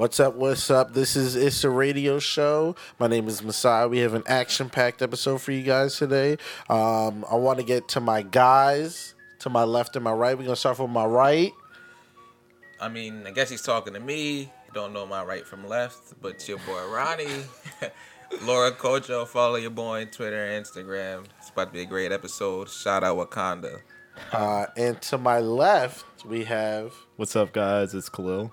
What's up? What's up? This is It's a Radio Show. My name is Messiah. We have an action-packed episode for you guys today. Um, I want to get to my guys to my left and my right. We're gonna start from my right. I mean, I guess he's talking to me. Don't know my right from left, but it's your boy Ronnie. Laura Kojo, follow your boy on Twitter and Instagram. It's about to be a great episode. Shout out Wakanda. Uh, and to my left, we have. What's up, guys? It's Khalil.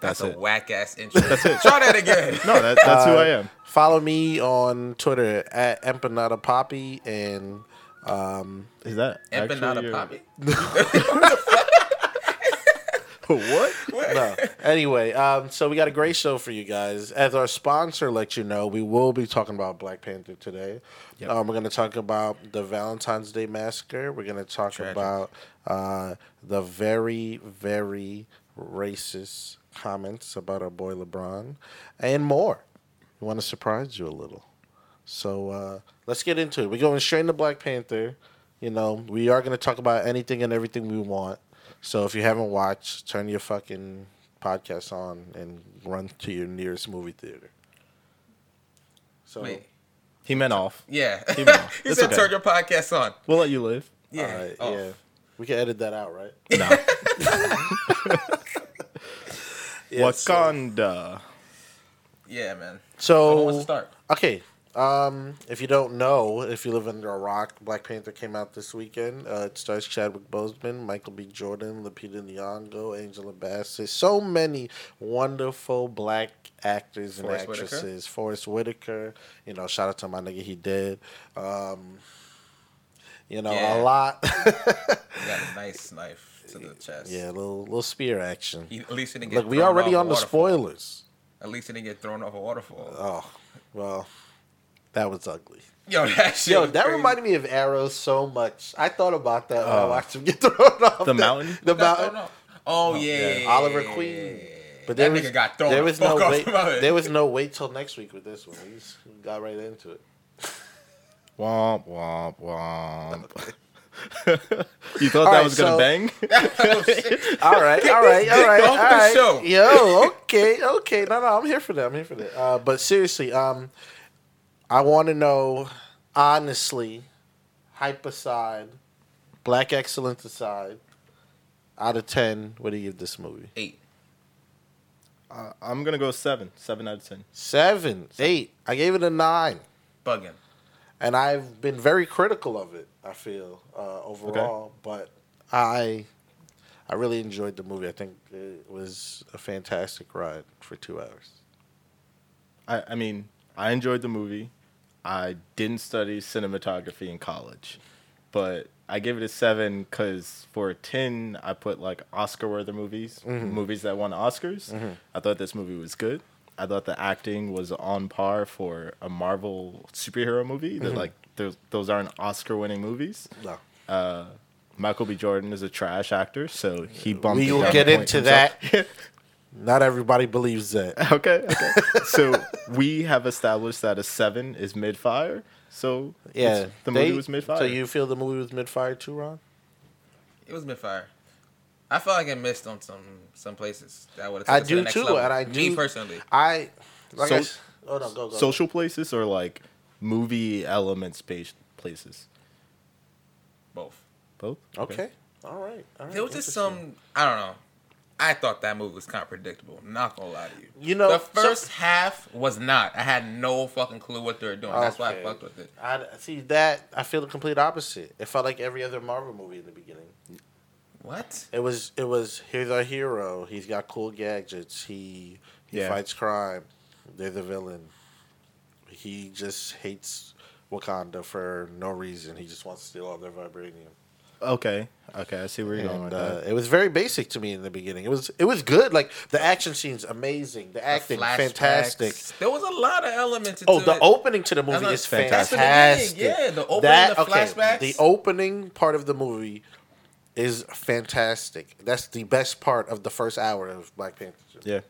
That's, That's a whack ass intro. That's it. Try that again. No, that, that's who Uh, I am. Follow me on Twitter at Empanada Poppy and um, Is that Empanada your- Poppy. what? no. Anyway, um, so we got a great show for you guys. As our sponsor let you know, we will be talking about Black Panther today. Yep. Um, we're going to talk about the Valentine's Day massacre. We're going to talk Tragic. about uh, the very, very racist comments about our boy LeBron and more. We want to surprise you a little. So uh, let's get into it. We're going straight into Black Panther. You know, we are going to talk about anything and everything we want. So if you haven't watched, turn your fucking podcast on and run to your nearest movie theater. So Wait. He meant off. Yeah. He went off. he said okay. turn your podcast on. We'll let you live. Yeah. all right, yeah, we can edit that out, right? No. Yeah, so- Wakanda. Yeah, man. So who wants So to start? okay, um, if you don't know, if you live under a rock, Black Panther came out this weekend. Uh, it stars Chadwick Boseman, Michael B. Jordan, Lupita Nyong'o, Angela Bassett. So many wonderful black actors and Forest Whitaker. actresses. Forest Whitaker. You know, shout out to my nigga, he did. Um, you know, Yeah. a lot. Got a nice knife to the chest. yeah, a little little spear action. He, at least he didn't get Look, we thrown already off on a the waterfall. spoilers. At least he didn't get thrown off a waterfall. Oh, well, that was ugly. Yo, that shit Yo, that crazy. reminded me of Arrow so much. I thought about that when I Oh. watched him get thrown off. The that- mountain? The mountain. thrown off. Oh, oh, yeah, yeah. Oliver Queen. But there that was, nigga got thrown There the was no off wait. There was no wait till next week with this one. We just got right into it. Womp womp womp. you thought All that right, was gonna so- bang? Oh, shit. All right, all right, all dick right, all off the right. show. Yo, okay, okay. No, no, I'm here for that. I'm here for that. Uh, but seriously, um, I want to know honestly, hype aside, black excellence aside, out of ten, what do you give this movie? Eight. Uh, I'm gonna go seven. Seven out of ten. Seven, eight. I gave it a nine, Bugging. And I've been very critical of it. I feel uh, overall, but I, I really enjoyed the movie. I think it was a fantastic ride for two hours. I, I mean, I enjoyed the movie. I didn't study cinematography in college, but I gave it a seven because for a ten, I put like Oscar-worthy movies, movies that won Oscars. I thought this movie was good. I thought the acting was on par for a Marvel superhero movie. That like those those aren't Oscar-winning movies. No. Uh, Michael B. Jordan is a trash actor, so he bumped. We will get into himself. that. Not everybody believes that. Okay, okay. so we have established that a seven is mid fire. So Yeah, it's- the movie was mid fire. So you feel the movie was mid fire too, Ron? It was mid-fire. I feel like I missed on some some places. That would I have do the next too, level. and I Me do- personally. I like. So- I s- oh no, go go. social places or like movie elements based places. Both. Both. Okay. All right. All right. There was just some I don't know. I thought that movie was kind of predictable. Not gonna lie to you. You know, the some- first half was not. I had no fucking clue what they were doing. That's why I Okay. fucked with it. I see that. I feel the complete opposite. It felt like every other Marvel movie in the beginning. What? It was. It was. Here's our hero. He's got cool gadgets. He he Yeah. fights crime. They're the villain. He just hates Wakanda for no reason. He just wants to steal all their vibranium. Okay. Okay. I see where you're going with uh, that. it was very basic to me in the beginning. It was it was good. Like the action scenes, amazing. The The acting, flashbacks. fantastic. There was a lot of elements into Oh, the it. opening to the movie That's is what- that's fantastic. the yeah, the opening, that, the okay. The opening part of the movie is fantastic. That's the best part of the first hour of Black Panther. Yeah.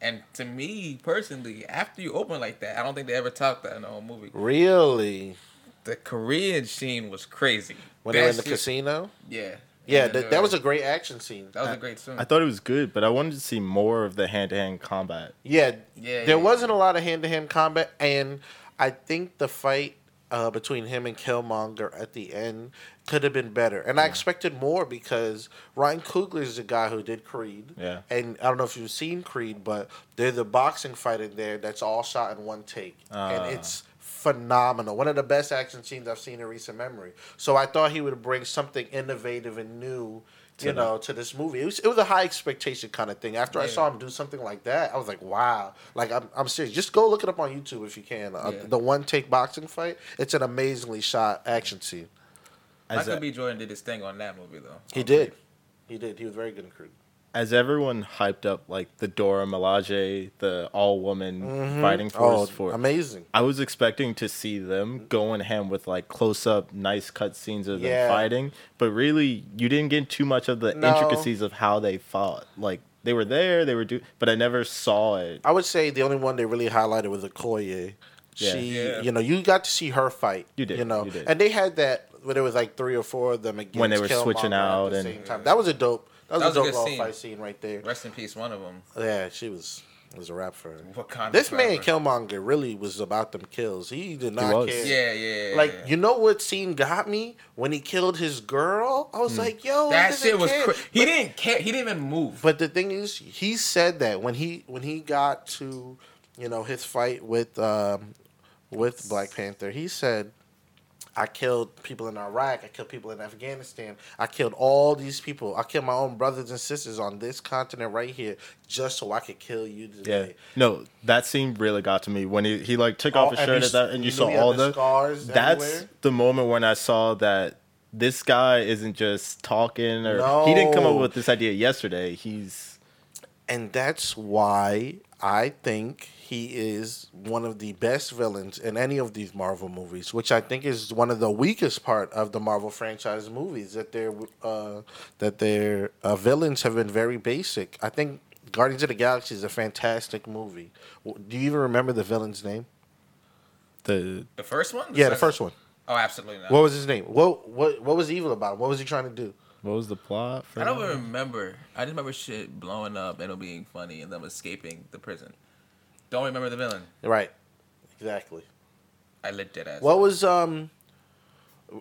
And to me personally, after you open like that, I don't think they ever talked that in the whole movie. Really, The Korean scene was crazy. when they were in the shit- casino. Yeah. Yeah, And, that, that was a great action scene. That was a great scene. I thought it was good, but I wanted to see more of the hand to hand combat. Yeah, Yeah, there yeah. wasn't a lot of hand to hand combat, and I think the fight uh, between him and Killmonger at the end could have been better. And I expected more because Ryan Coogler is the guy who did Creed. Yeah. And I don't know if you've seen Creed, but there's a boxing fight in there that's all shot in one take, Ah. and it's phenomenal. One of the best action scenes I've seen in recent memory. So I thought he would bring something innovative and new. You To know, to this movie, it was, it was a high expectation kind of thing. After I saw him do something like that, I was like, wow. Like, I'm, I'm serious. Just go look it up on YouTube if you can. Uh, Yeah. The one take boxing fight, it's an amazingly shot action scene. As, Michael a- B. Jordan did his thing on that movie though. He did. Creed. He did. He was very good in Creed. As everyone hyped up like the Dora Milaje, the all woman Mm-hmm. fighting Oh, force for amazing. I was expecting to see them going ham with like close up, nice cut scenes of them fighting, but really you didn't get too much of the No. intricacies of how they fought. Like they were there, they were do, but I never saw it. I would say the only one they really highlighted was Okoye. Yeah. She, Yeah. you know, you got to see her fight. You did, You know, you did. and they had that where there was like three or four of them against When they were Killmonger switching at out the and- same time. That was a dope. That was, That was a a dope good little scene. fight scene right there. Rest in peace, one of them. Yeah, she was was a rap for her. Wakanda This man forever. Killmonger really was about them kills. He did not was. care. Yeah, yeah. Like yeah. you know what scene got me when he killed his girl? I was Hmm. like, yo, that shit doesn't was. care. Cra- he But- didn't care. He didn't even move. But the thing is, he said that when he when he got to, you know, his fight with um, with Black Panther, he said, "I killed people in Iraq. I killed people in Afghanistan. I killed all these people. I killed my own brothers and sisters on this continent right here, just so I could kill you Yeah, no, that scene really got to me when he, he like took All- off his shirt at that, and you you saw all the scars That's everywhere? the moment when I saw that this guy isn't just talking or he didn't come up with this idea yesterday. He's and that's why I think he is one of the best villains in any of these Marvel movies, which I think is one of the weakest part of the Marvel franchise movies that their uh, that their uh, villains have been very basic. I think Guardians of the Galaxy is a fantastic movie. Do you even remember the villain's name? the The first one. Yeah, the first one. Oh, absolutely not. What was his name? What what what was evil about? him? What was he trying to do? what was the plot? For I don't even remember. I just remember shit blowing up and it being funny and them escaping the prison. Don't remember the villain. Right, exactly. I lit that ass. What was um?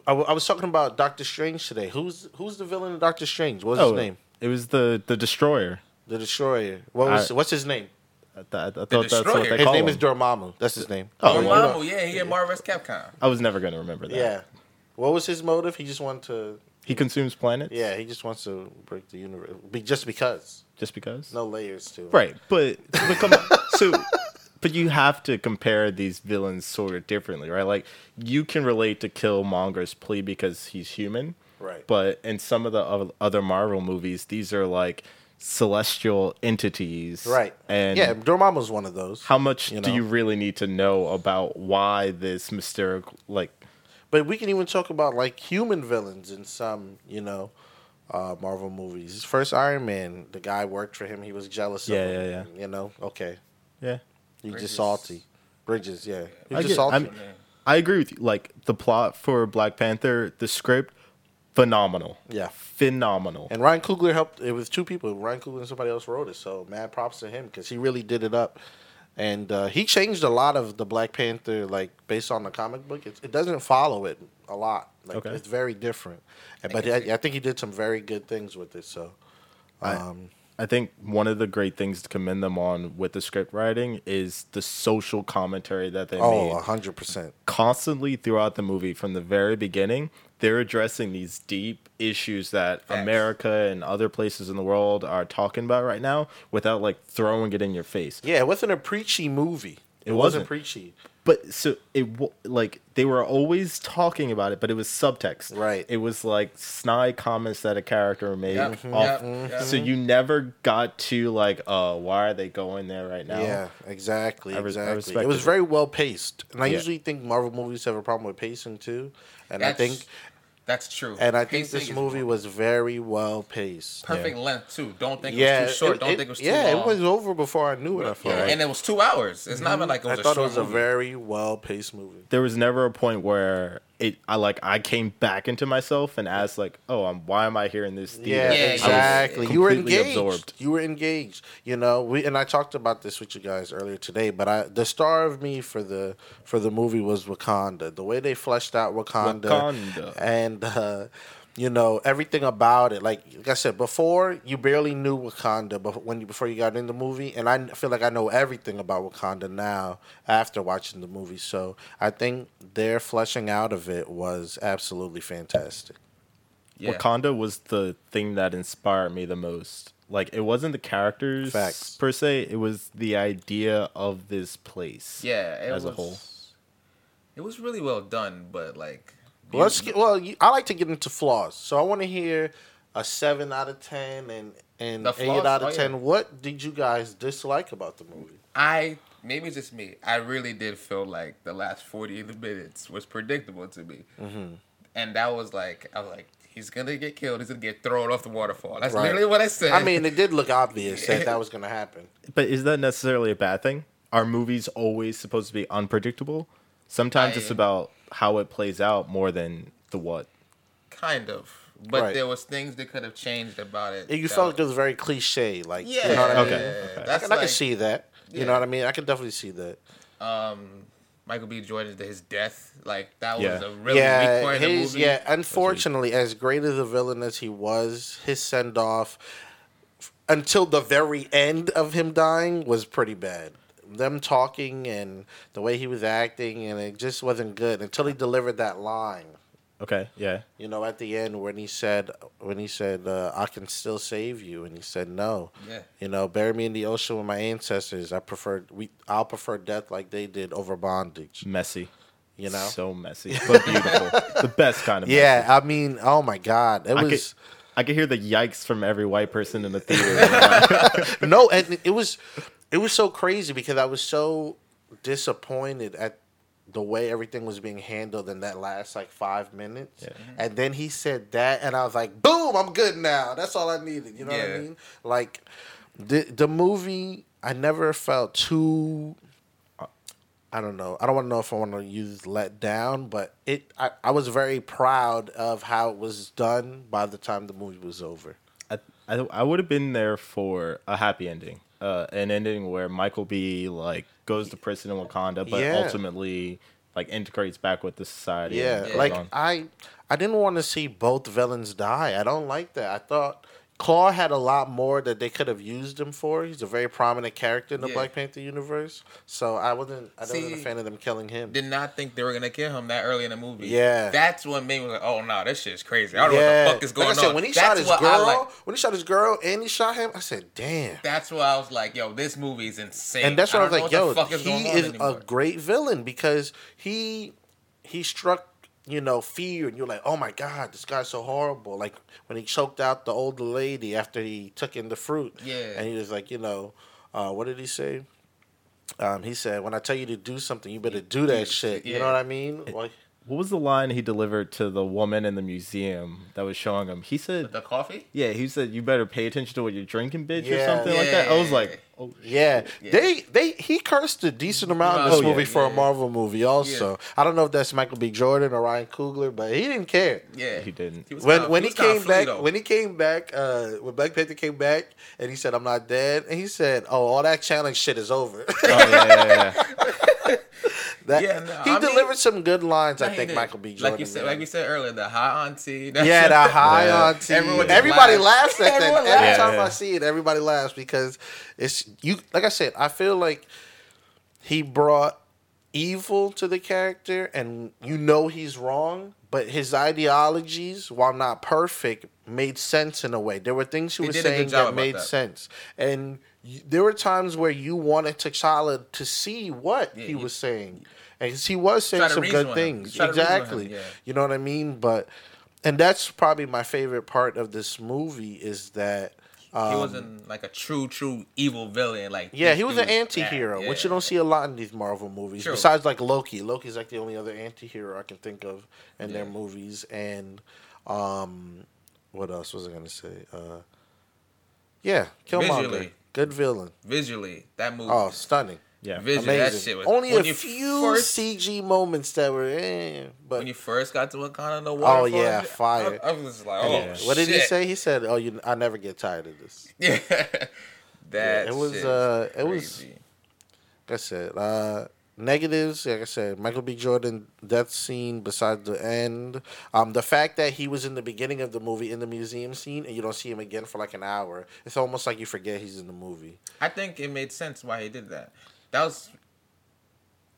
I, w- I was talking about Doctor Strange today. Who's who's the villain of Doctor Strange? What's Oh, his name? It was the the destroyer. The Destroyer. What was I- what's his name? I, th- I thought that's what Destroyer. they His call name him. is Dormammu. That's his name. Oh, Oh, yeah. Marvel, yeah, he had Marvel vs. Capcom. I was never gonna remember that. Yeah. What was his motive? He just wanted to. He consumes planets. Yeah, he just wants to break the universe. Be, just because. just because. No layers to it. Right, but but come on. so, but you have to compare these villains sort of differently, right? Like you can relate to Killmonger's plea because he's human, Right. but in some of the other Marvel movies, these are like celestial entities, Right. And yeah, Dormammu's one of those. how much you do you really need to know about why this mysterical, like, But we can even talk about like human villains in some, you know, uh, Marvel movies. His first Iron Man, the guy worked for him. He was jealous Yeah, of him. yeah, yeah. You know, okay. yeah, He's Bridges. just salty. Bridges, yeah. He's I just salty. I'm- I agree with you. Like the plot for Black Panther, the script, phenomenal, yeah. phenomenal. And Ryan Coogler helped. It was two people. Ryan Coogler and somebody else wrote it. So mad props to him because he really did it up. And uh, he changed a lot of the Black Panther, like based on the comic book. It, it doesn't follow it a lot. Like Okay. it's very different. But I, I think he did some very good things with it. So, I- um, I think one of the great things to commend them on with the script writing is the social commentary that they oh, made. hundred percent. Constantly throughout the movie, from the very beginning, they're addressing these deep issues that Facts. America and other places in the world are talking about right now without like throwing it in your face. Yeah, it wasn't a preachy movie. It, It wasn't, wasn't. preachy. But so it wa- like they were always talking about it, but it was subtext. Right. It was like snide comments that a character made. Yep, off- yep, yep. So you never got to like, uh, why are they going there right now? Yeah, exactly, I re- I exactly. it was it. very well paced, and I Yeah. usually think Marvel movies have a problem with pacing too. And I think, that's true. and I think Pacing this is movie was very well paced. perfect length too. Don't think Yeah, it was too short. it- Don't it- think it was too yeah, long. it was over before I knew it. I felt Yeah, like. and it was two hours. It's not even mm-hmm. like it I was a thought short it was a very well paced movie. There was never a point where it I like I came back into myself and asked like, oh, um, why am I here in this theater? Yeah, exactly. You were engaged. absorbed. You were engaged. You know, we and I talked about this with you guys earlier today. But I, the star of me for the for the movie was Wakanda. The way they fleshed out Wakanda, Wakanda. and uh, you know everything about it. Like, like I said before, you barely knew Wakanda, but when you before you got in the movie, and I feel like I know everything about Wakanda now after watching the movie. So I think their fleshing out of it was absolutely fantastic. Yeah. Wakanda was the thing that inspired me the most. Like it wasn't the characters Facts. per se; it was the idea of this place. Yeah, it as was, a whole. It was really well done, but like Well, Let's get, well, you, I like to get into flaws, so I want to hear a seven out of ten and and The eight flaws? out of Oh, yeah. ten. What did you guys dislike about the movie? I maybe it's just me. I really did feel like the last forty minutes was predictable to me, Mm-hmm. and that was like I was like, he's gonna get killed. He's gonna get thrown off the waterfall. That's Right. literally what I said. I mean, it did look obvious that that was going to happen. But is that necessarily a bad thing? Are movies always supposed to be unpredictable? Sometimes I- it's about how it plays out more than the what. kind of, but Right. there was things that could have changed about it. You felt like it was very cliche, like yeah, you know what I mean. Okay, okay. I That's can, I can see that. You Yeah. know what I mean. I can definitely see that. um, Michael B. Jordan his death. Like that Yeah. was a really weak yeah, point in the movie. yeah. Unfortunately, as great as a villain as he was, his send off until the very end of him dying was pretty bad. Them talking and the way he was acting, and it just wasn't good until he delivered that line. Okay, yeah. You know, at the end when he said, when he said, uh, "I can still save you," and he said, "No." Yeah. You know, bury me in the ocean with my ancestors. I prefer we. I'll prefer death like they did over bondage. Messy. You know. So messy, but beautiful. the best kind of yeah, messy. I mean, oh my God, it I could, was. I could hear the yikes from every white person in the theater. no, and it was it was so crazy because I was so disappointed at the way everything was being handled in that last like five minutes. Yeah. Mm-hmm. And then he said that, and I was like, "Boom! I'm good now. That's all I needed." You know what I mean? Like the the movie, I never felt too. Uh, I don't know. I don't want to know if I want to use let down, but it. I, I was very proud of how it was done by the time the movie was over. I, I, I would have been there for a happy ending, uh, an ending where Michael B like goes to prison in Wakanda, but Yeah. ultimately like integrates back with the society. Yeah, like on. I, I didn't want to see both villains die. I don't like that. I thought Claw had a lot more that they could have used him for. He's a very prominent character in the Yeah. Black Panther universe. So I wasn't, I wasn't a fan of them killing him. Did not think they were gonna kill him that early in the movie. Yeah. that's what made me like, oh no, this shit's crazy. I don't know what the fuck is going like I said, on. when he That's shot his girl, like. when he shot his girl and he shot him, I said, "Damn." That's why I was like, yo, this movie is insane. and that's what I, was like, "Yo, is he is anymore. a great villain because he he struck you know fear, and you're like, oh my god, this guy's so horrible." Like when he choked out the older lady after he took in the fruit, Yeah. and he was like, you know, uh, what did he say? Um, he said, "When I tell you to do something, you better do that shit." You know what I mean? Like, what was the line he delivered to the woman in the museum that was showing him? He said, the coffee. "Yeah, he said you better pay attention to what you're drinking, bitch, or Yeah. something like that." I was Yeah. like, "Oh, Yeah, Yeah. they they he cursed a decent amount in this Oh, yeah, movie for a. Marvel movie. Also, I don't know if that's Michael B. Jordan or Ryan Coogler, but he didn't care. Yeah, He didn't. was When kinda- when he, was kinda came back, though. when he came back, uh, when Black Panther came back, and he said, "I'm not dead," and he said, "Oh, all that challenge shit is over." oh yeah, yeah, yeah. that, Yeah, no, he I mean- delivered some good lines. I think did. Michael B. Jordan. Like you said, man. like we said earlier, the high auntie. yeah, the high Yeah. auntie. Everyone everybody laughs. laughs at that. Everyone Every laughs. time Yeah. I see it, everybody laughs because it's you. Like I said, I feel like he brought evil to the character, and you know he's wrong, but his ideologies, while not perfect, made sense in a way. There were things he He was did a good saying that made that. sense, and y- there were times where you wanted T'Challa to see what Yeah, he was saying. and he was saying some good things. Try to reason with him, Exactly. yeah. You know what I mean? But and that's probably my favorite part of this movie is that um, he wasn't like a true, true evil villain. Like yeah, he was an anti-hero, bad, which you don't see a lot in these Marvel movies. True. Besides like Loki. Loki's like the only other anti-hero I can think of in their movies. And um what else was I gonna say? Uh yeah, Killmonger. Visually. Good villain. Visually, that movie. Oh, stunning. Yeah. Vision, that Amazing. shit was Only a few first- CG moments that were, eh, but when you first got to Wakanda, the Oh, yeah, fire. I, I was like, oh, Yeah. what did he say? He said, "Oh, you, I never get tired of this." Yeah, that it was, shit uh, it was- crazy. Like I said, uh, negatives. Like I said, Michael B. Jordan death scene besides the end. Um, the fact that he was in the beginning of the movie in the museum scene and you don't see him again for like an hour. It's almost like you forget he's in the movie. I think it made sense why he did that. That was.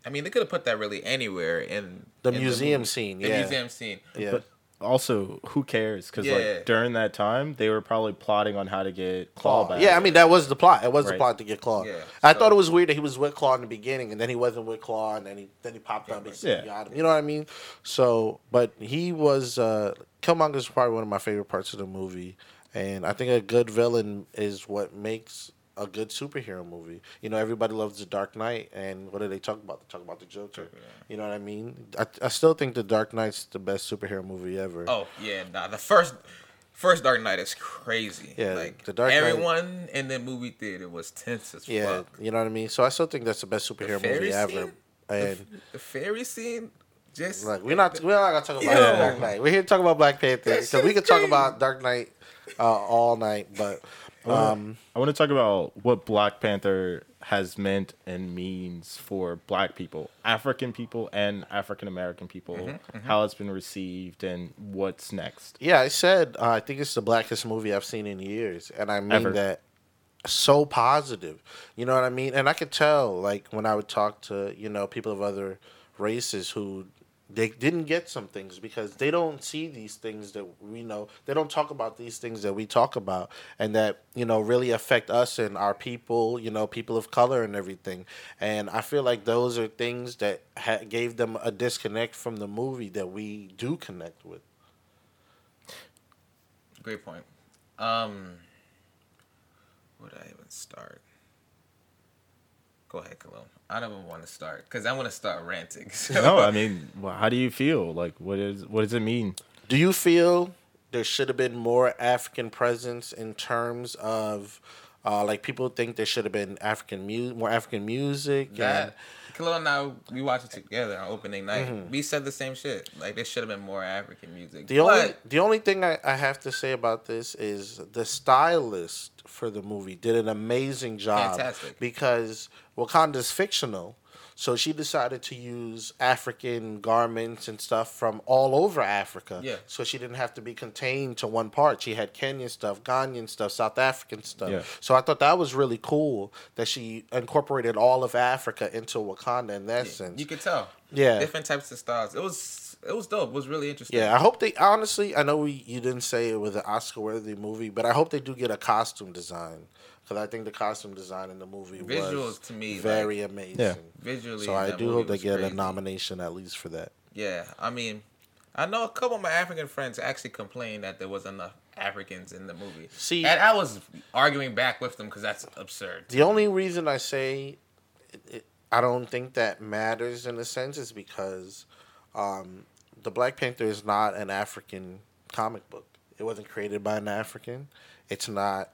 I mean, they could have put that really anywhere in The in museum movie. scene, The yeah. museum scene. Yeah. But also, who cares? Because Yeah. like during that time, they were probably plotting on how to get Claw back. Yeah, I mean that was the plot. It was the plot to get Claw. Yeah, I so- thought it was weird that he was with Claw in the beginning, and then he wasn't with Claw, and then he then he popped up and Yeah. got him. You know what I mean? So, but he was uh, Killmonger is probably one of my favorite parts of the movie, and I think a good villain is what makes a good superhero movie. You know, everybody loves the Dark Knight, and what do they talk about? They talk about the Joker. You know what I mean? I, I still think the Dark Knight's the best superhero movie ever. Oh yeah, nah. The first first Dark Knight is crazy. Yeah, like the Dark Knight- everyone in the movie theater was tense as yeah, fuck. you know what I mean. So I still think that's the best superhero fairy movie ever. And The fairy scene, just Like we're not we're not gonna talk about Yeah. Dark Knight. We're here to talk about Black Panther because we could talk about Dark Knight uh, all night. But um, I want to talk about what Black Panther has meant and means for Black people, African people, and African American people. Mm-hmm, How it's been received and what's next. yeah, I said uh, I think it's the blackest movie I've seen in years, and I mean Ever. that so positive. You know what I mean? And I could tell like when I would talk to you know people of other races who they didn't get some things because they don't see these things that we know. They don't talk about these things that we talk about and that, you know, really affect us and our people, you know, people of color and everything. And I feel like those are things that ha- gave them a disconnect from the movie that we do connect with. Great point. Um, where did I even start? Go ahead, Cologne. I don't even want to start because I want to start ranting. So- no, I mean, how do you feel? Like, what is what does it mean? Do you feel there should have been more African presence in terms of uh, like people think there should have been African mu- more African music and Cologne and I we watched it together on opening night. Mm-hmm. We said the same shit. Like there should have been more African music. The only the only thing I, I have to say about this is the stylist for the movie did an amazing job. Fantastic. Because Wakanda's fictional, so she decided to use African garments and stuff from all over Africa. Yeah. So she didn't have to be contained to one part. She had Kenyan stuff, Ghanaian stuff, South African stuff. Yeah. So I thought that was really cool that she incorporated all of Africa into Wakanda in that sense. You could tell. Yeah. Different types of styles. It was it was dope. It was really interesting. Yeah, I hope they honestly. I know we, you didn't say it was an Oscar-worthy movie, but I hope they do get a costume design because I think the costume design in the movie Visuals was to me, very amazing. Yeah. Visually. So I do hope they was get a nomination at least for that. Yeah, I mean, I know a couple of my African friends actually complained that there was enough Africans in the movie. See- and I was arguing back with them because that's absurd. The only reason I say it, it, I don't think that matters in a sense is because um, the Black Panther is not an African comic book. It wasn't created by an African. It's not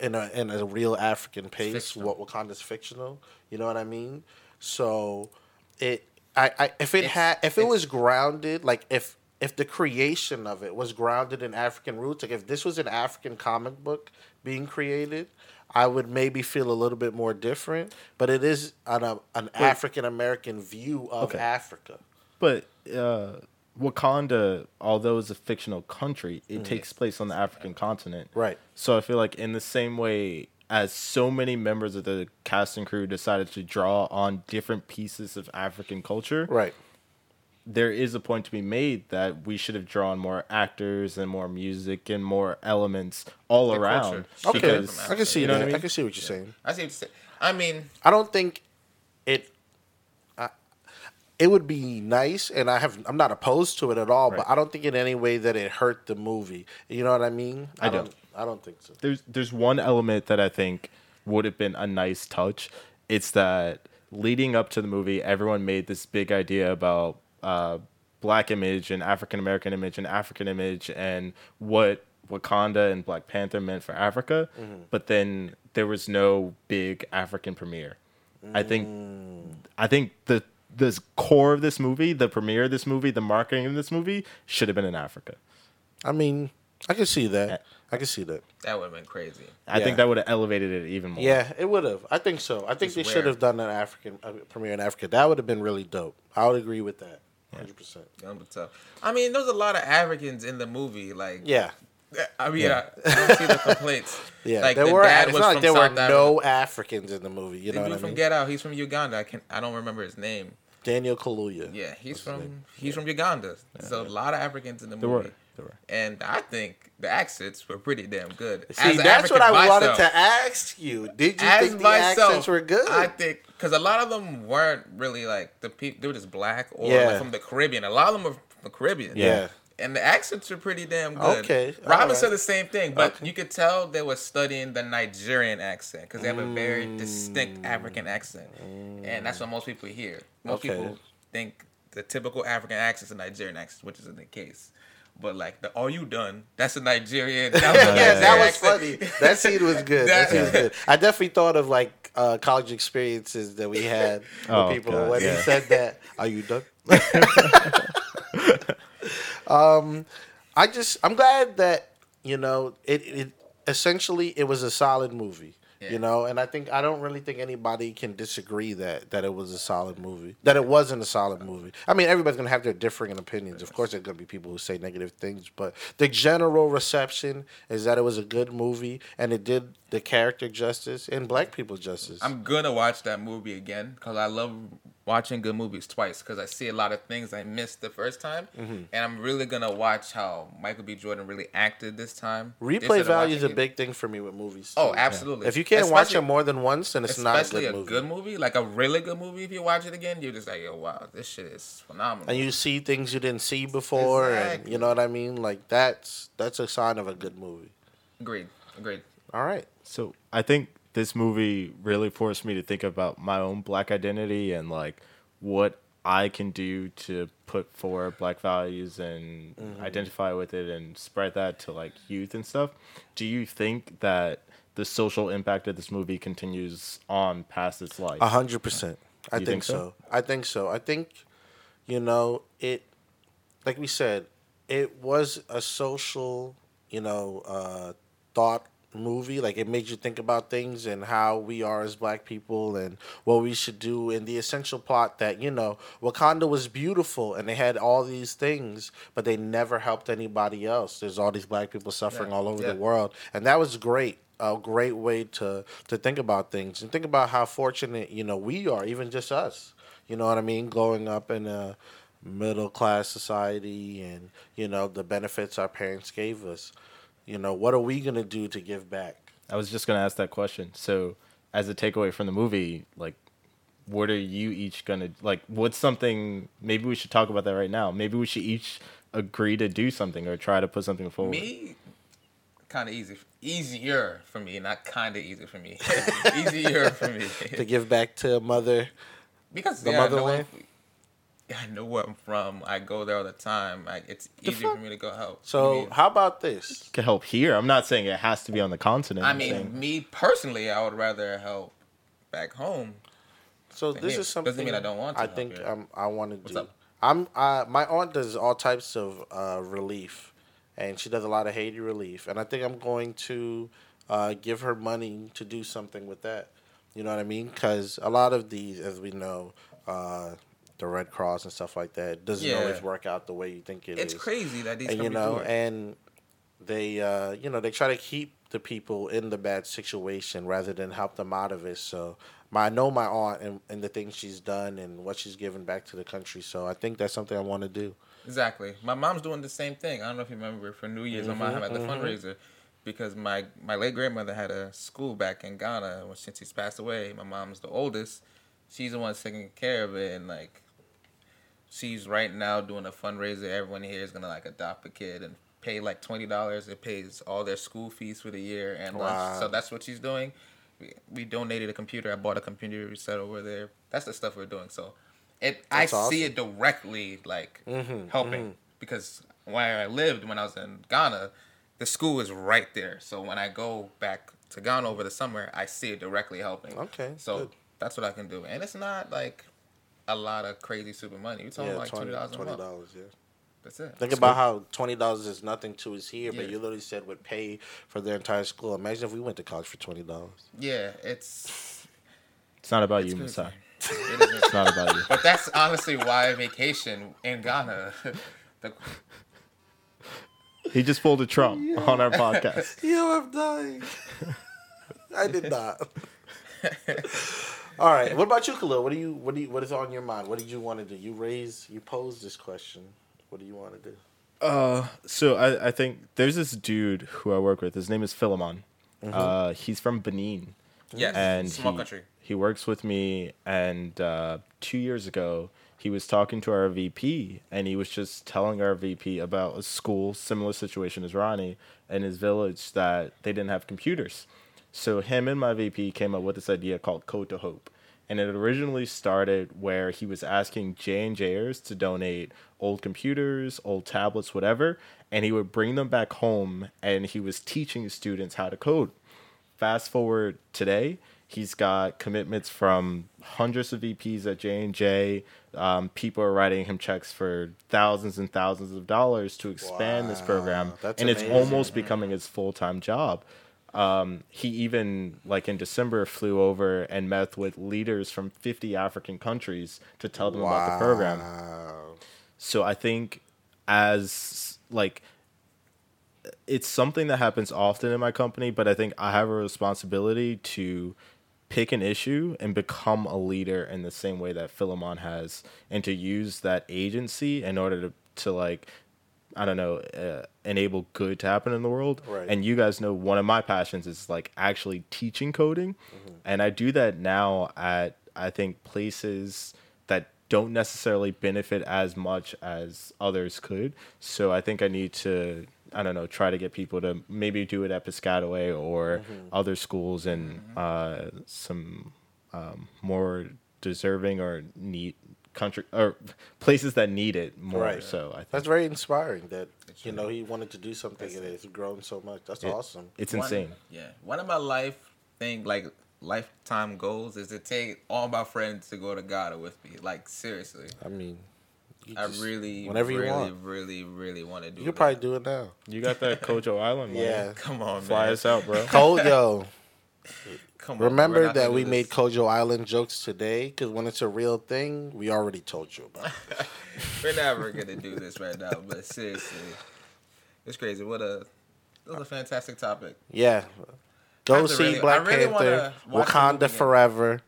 in a in a real African pace. What Wakanda's fictional. You know what I mean? So it I, I if it It's- had if it was grounded like if if the creation of it was grounded in African roots, like if this was an African comic book being created, I would maybe feel a little bit more different. But it is an a, an African American view of Okay. Africa. But uh, Wakanda, although it's a fictional country, it mm-hmm. takes place on the African continent. Right. So I feel like in the same way as so many members of the cast and crew decided to draw on different pieces of African culture, Right. there is a point to be made that we should have drawn more actors and more music and more elements all The around. culture. Okay, Because I can see you know that. what I I, can see what you're saying. I see what you say. I mean, I don't think it. I, it would be nice, and I have. I'm not opposed to it at all, but I don't think in any way that it hurt the movie. You know what I mean? I don't. I don't think so. there's there's one element that I think would have been a nice touch. It's that leading up to the movie, everyone made this big idea about uh, black image and African American image and African image and what Wakanda and Black Panther meant for Africa. But then there was no big African premiere. I think I think the the core of this movie, the premiere of this movie, the marketing of this movie should have been in Africa. I mean, I can see that. I can see that. That would have been crazy. I Yeah. think that would have elevated it even more. Yeah, it would have. I think so. I think Just they should have done an African uh, premiere in Africa. That would have been really dope. I would agree with that. Hundred percent. Young but tough. I mean, there's a lot of Africans in the movie. Like, Yeah, I mean, I, I don't see the complaints. yeah. like there the were. dad It's was not like from there were South Africa. no Africans in the movie. You The know dude what I from mean? Get Out, he's from Uganda. I can I don't remember his name. Daniel Kaluuya. Yeah, he's from he's from Uganda. So a lot of Africans in the There movie. were. There were. And I think the accents were pretty damn good. See, that's what I African wanted to ask you. Did you think the myself, accents were good? I think because a lot of them weren't really like the people. They were just black or Yeah. like from the Caribbean. A lot of them were from the Caribbean. yeah. And the accents are pretty damn good. Okay, Robin alright. said the same thing, but Okay. you could tell they were studying the Nigerian accent because they have a very distinct Mm. African accent, and that's what most people hear. Most Okay. people think the typical African accent is a Nigerian accent, which isn't the case. But like the "Are you done?" That's a Nigerian. That was yeah, that was funny. That scene was good. That, That- scene was good. I definitely thought of like uh, college experiences that we had with Oh, people God, when he said that. Are you done? um, I just I'm glad that you know it. It essentially it was a solid movie. Yeah. You know, and I think I don't really think anybody can disagree that that it was a solid movie. That it wasn't a solid movie. I mean, everybody's gonna have their differing opinions. Of course, there's gonna be people who say negative things, but the general reception is that it was a good movie and it did the character justice and black people justice. I'm gonna watch that movie again because I love watching good movies twice because I see a lot of things I missed the first time, Mm-hmm. and I'm really gonna watch how Michael B. Jordan really acted this time. Replay value is a big thing for me with movies. Oh, too. absolutely. If you can't watch it more than once, then it's not a especially good movie. movie, like a really good movie. If you watch it again, you're just like, "Yo, wow, this shit is phenomenal." and you see things you didn't see before, and you know what I mean. Like that's that's a sign of a good movie. agreed, agreed. All right. So I think this movie really forced me to think about my own black identity and like what I can do to put forward black values and identify with it and spread that to like youth and stuff. Do you think that the social impact of this movie continues on past its life? A hundred percent. I think, think so? so? I think so. I think, you know, it. Like we said, it was a social, you know, uh, thought movie. Like it made you think about things and how we are as black people and what we should do. And the essential plot that you know, Wakanda was beautiful and they had all these things, but they never helped anybody else. There's all these black people suffering Yeah, all over yeah. the world, and that was great a great way to to think about things and think about how fortunate you know we are even just us you know what i mean growing up in a middle class society and you know the benefits our parents gave us you know what are we going to do to give back I was just gonna ask that question. So, as a takeaway from the movie, like, what are you each gonna like? What's something? Maybe we should talk about that right now. Maybe we should each agree to do something or try to put something forward. Me, kind of easy, easier for me, not kind of easy for me. easier for me to give back to a mother because The yeah, I know motherland? I'm- I know where I'm from. I go there all the time. I, it's easier for me to go help. I so mean- how about this Can help here. I'm not saying it has to be on the continent. I mean, saying- me personally, I would rather help back home. So this here. is something Doesn't mean I don't want to I think here. um, I want to What's do. up? I'm uh, my aunt does all types of uh, relief, and she does a lot of Haiti relief, and I think I'm going to uh, give her money to do something with that. You know what I mean? Because a lot of these, as we know, uh, the Red Cross and stuff like that doesn't Yeah. always work out the way you think it it is It's crazy that these and you know, and they, uh, you know, they try to keep the people in the bad situation rather than help them out of it. So, my, I know my aunt and, and the things she's done and what she's given back to the country. So, I think that's something I want to do. Exactly. My mom's doing the same thing. I don't know if you remember for New Year's, my mom had the fundraiser because my my late grandmother had a school back in Ghana. Since he's passed away, my mom's the oldest. She's the one taking care of it, and like, she's right now doing a fundraiser. Everyone here is gonna like adopt a kid and pay like twenty dollars. It pays all their school fees for the year and lunch. So that's what she's doing. We, we donated a computer. I bought a computer set over there. That's the stuff we're doing. So, it I awesome. see it directly like Mhm, helping because where I lived when I was in Ghana, the school is right there. So when I go back to Ghana over the summer, I see it directly helping. Okay, So good. that's what I can do, and it's not like a lot of crazy super money. You're talking Yeah, like twenty dollars a twenty month. dollars. Yeah. That's it. Think about how twenty dollars is nothing to us here, but you literally said would pay for their entire school. Imagine if we went to college for twenty dollars. Yeah, it's. It's not about it's you, crazy. Masai. It is It's not about you. But that's honestly why I vacation in Ghana. the, He just pulled a Trump on our podcast. Yo, I'm dying. I did not. All right. What about you, Khalil? What do you what do you what is on your mind? What did you want to do? You raise you posed this question. What do you want to do? Uh, so I, I think there's this dude who I work with. His name is Philemon. Uh, he's from Benin. yes, and small he, country. he works with me and uh, two years ago he was talking to our vp and he was just telling our vp about a school similar situation as ronnie in his village that they didn't have computers so him and my vp came up with this idea called code to hope. And it originally started where he was asking j&jers to donate old computers old tablets whatever and he would bring them back home and he was teaching students how to code. Fast forward today he's got commitments from hundreds of vps at j&j um, people are writing him checks for thousands and thousands of dollars to expand this program. Wow, and it's almost becoming his full-time job um, he even like in december flew over and met with leaders from 50 african countries to tell them about the program. So I think as like it's something that happens often in my company, but I think I have a responsibility to pick an issue and become a leader in the same way that Philemon has and to use that agency in order to to like I don't know, uh, enable good to happen in the world. Right. And you guys know one of my passions is like actually teaching coding. And I do that now at, I think, places that don't necessarily benefit as much as others could. So I think I need to, I don't know, try to get people to maybe do it at Piscataway or other schools and uh, some um, more deserving or need country or places that need it more. Right. So I think That's very inspiring. That you know he wanted to do something and it's grown so much. That's It- awesome. it's One- insane. Yeah, one of my life thing, like lifetime goals, is to take all my friends to go to Ghana with me. Like seriously, I mean, you I really, whenever you really, want. really, really want to do. you could probably do it now. You got that Kojo Island, man. Yeah. Come on, Fly man. us out, bro. Cole, yo, Come remember not that we do made. Kojo Island jokes today? Because when it's a real thing, we already told you about. it. We're never gonna do this right now, but seriously, it's crazy. What a, that was a fantastic topic. Yeah. Go see really- Black really Panther, wanna watch the movie Wakanda. Forever.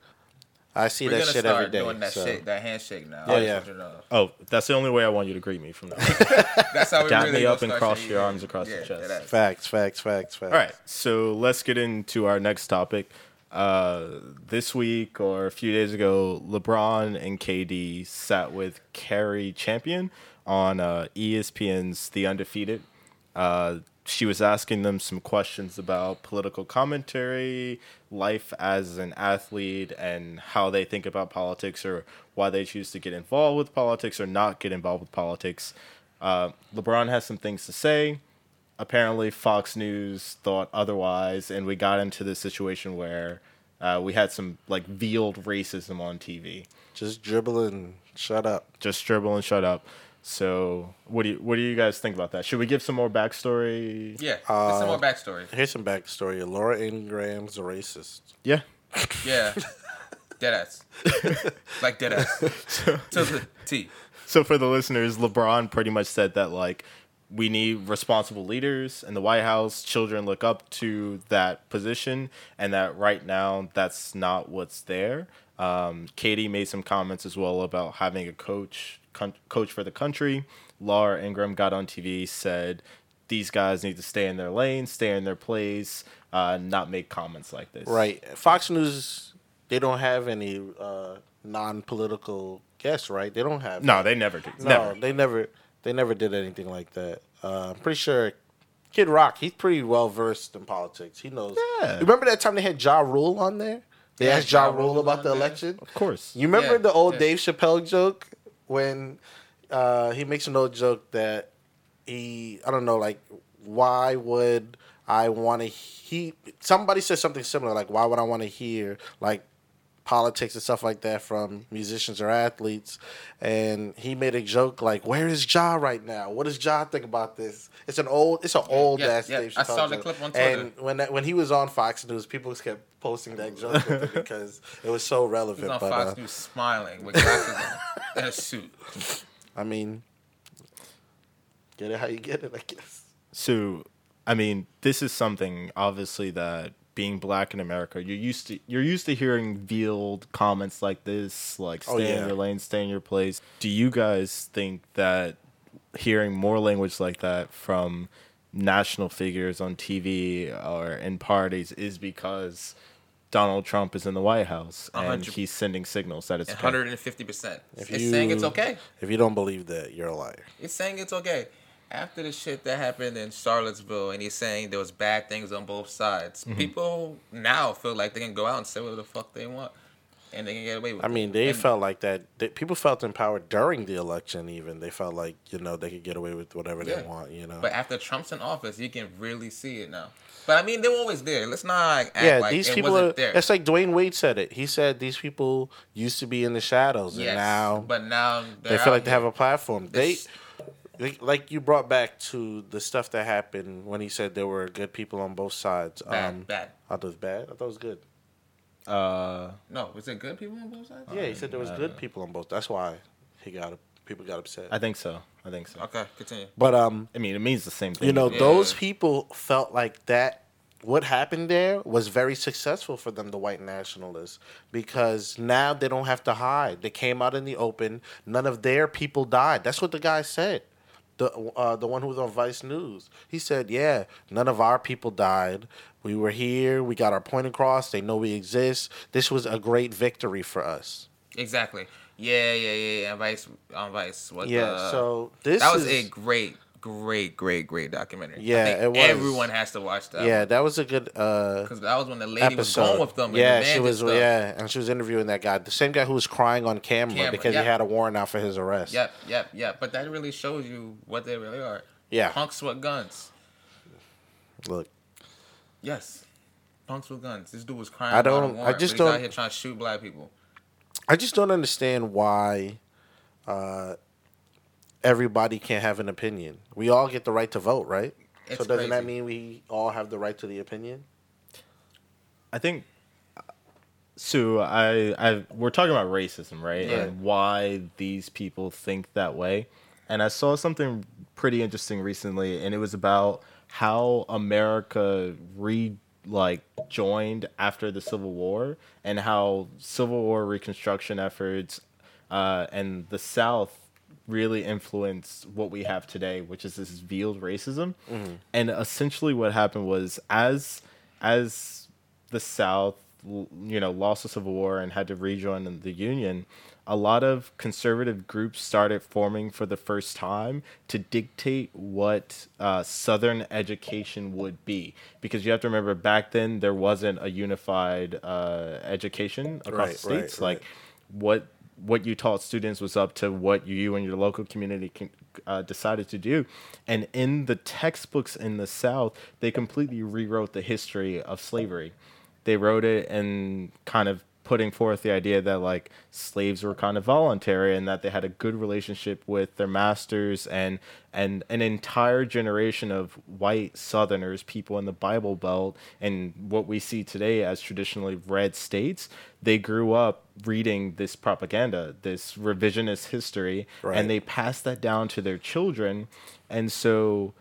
I see We're that shit start every day. doing that so. shake, that handshake now. Oh, yeah. want you to know. Oh, that's the only way I want you to greet me from now. That's how we Dap really me up and cross your arms across the Yeah, chest. Facts, facts, facts, facts. All right, so let's get into our next topic. Uh, this week or a few days ago, LeBron and KD sat with Cari Champion on uh, ESPN's The Undefeated. Uh, she was asking them some questions about political commentary, life as an athlete, and how they think about politics or why they choose to get involved with politics or not get involved with politics. Uh, LeBron has some things to say apparently Fox News thought otherwise, and we got into this situation where uh, we had some like veiled racism on TV. Just dribble and shut up. Just dribble and shut up. So, what do you what do you guys think about that? Should we give some more backstory? Yeah, Uh, some more backstory. Here's some backstory. Laura Ingraham's a racist. Yeah. Yeah, deadass, like deadass to the T. So for the listeners, LeBron pretty much said that like we need responsible leaders in the White House. Children look up to that position, and that right now that's not what's there. Um, KD made some comments as well about having a coach con- coach for the country. Laura Ingraham got on TV said these guys need to stay in their lane, stay in their place, uh, not make comments like this. Right. Fox News, they don't have any uh, non-political guests, right? They don't have. No, they never did. no, Never. they never, they never did anything like that. Uh, I'm pretty sure. Kid Rock, he's pretty well versed in politics. He knows. Yeah. Remember that time they had Ja Rule on there? They Yeah, asked Ja Ja Rule about the there. election. Of course. You remember Yeah, the old yeah. Dave Chappelle joke when uh, he makes an old joke that he I don't know like why would I want to he somebody said something similar like why would I want to hear like politics and stuff like that from musicians or athletes. And he made a joke like, "Where is Ja right now? What does Ja think about this?" It's an old, it's an old yeah, ass yeah. Dave I saw Chappelle the clip on Twitter. And when that, when he was on Fox News, people kept posting that joke with him because it was so He's relevant. on But Fox uh, News smiling with glasses on and a suit. I mean, get it how you get it, I guess. So, I mean, this is something obviously that being black in America, you're used to you're used to hearing veiled comments like this, like Oh, stay yeah. in your lane, stay in your place. Do you guys think that hearing more language like that from national figures on TV or in parties is because Donald Trump is in the White House and he's sending signals that it's 150 percent. If It's saying it's okay. If you don't believe that, you're a liar. It's saying it's okay. After the shit that happened in Charlottesville, and he's saying there was bad things on both sides. Mm-hmm. People now feel like they can go out and say whatever the fuck they want, and they can get away with I it. mean, they And- felt like that. They, people felt empowered during the election. Even they felt like you know they could get away with whatever Yeah. they want. You know. But after Trump's in office, you can really see it now. But I mean, they were always there. Let's not act yeah, like these it people wasn't are. there. It's like Dwyane Wade said it. He said these people used to be in the shadows, yes, and now but now they feel like they have a a platform. They, This- like- like you brought back to the stuff that happened when he said there were good people on both sides. bad, um, bad. I thought it was bad. I thought it was good. Uh, No, was it good people on both sides? Yeah, he said there was good people on both. That's why he got people got upset. I think so. I think so. Okay, continue. but um, I mean, it means the same thing. you know, Yeah. those people felt like that. What happened there was very successful for them, the white nationalists, because now they don't have to hide. They came out in the open. None of their people died. That's what the guy said. The uh, the one who was on Vice News. He said, "Yeah, none of our people died. We were here. We got our point across. They know we exist. This was a great victory for us." Exactly. Yeah, yeah, yeah, yeah. Vice on Vice. What Yeah. the- so this that was is, a great, great, great, great documentary. Yeah, I think it was. Everyone has to watch that. yeah. That was a good. Uh, because that was when the lady was episode. going with them. Yeah, the she was. stuff. Yeah, and she was interviewing that guy, the same guy who was crying on camera, Camera, because yep. he had a warrant out for his arrest. Yep, yep, yep. But that really shows you what they really are. Yeah. Punks with guns. Look, Yes. Punks with guns. This dude was crying. I don't- I just don't- out here trying to shoot black people. I just don't understand why uh, everybody can't have an opinion. We all get the right to vote, right? so doesn't that mean we all have the right to the opinion? I think Sue, I, I we're talking about racism, right? Yeah. And why these people think that way. And I saw something pretty interesting recently, and it was about how America re like joined after the Civil War, and how Civil War reconstruction efforts uh, and the South really influenced what we have today, which is this veiled racism. And essentially, what happened was as as the South, you know, lost the Civil War and had to rejoin the Union, a lot of conservative groups started forming for the first time to dictate what uh, Southern education would be. Because you have to remember, back then there wasn't a unified uh, education across Right, the right, states. Like what what you taught students was up to what you and your local community can, uh, decided to do. And in the textbooks in the South, they completely rewrote the history of slavery. They wrote it and kind of putting forth the idea that like slaves were kind of voluntary and that they had a good relationship with their masters and and an entire generation of white southerners people in the bible belt and what we see today as traditionally red states they grew up reading this propaganda this revisionist history Right. and they passed that down to their children and so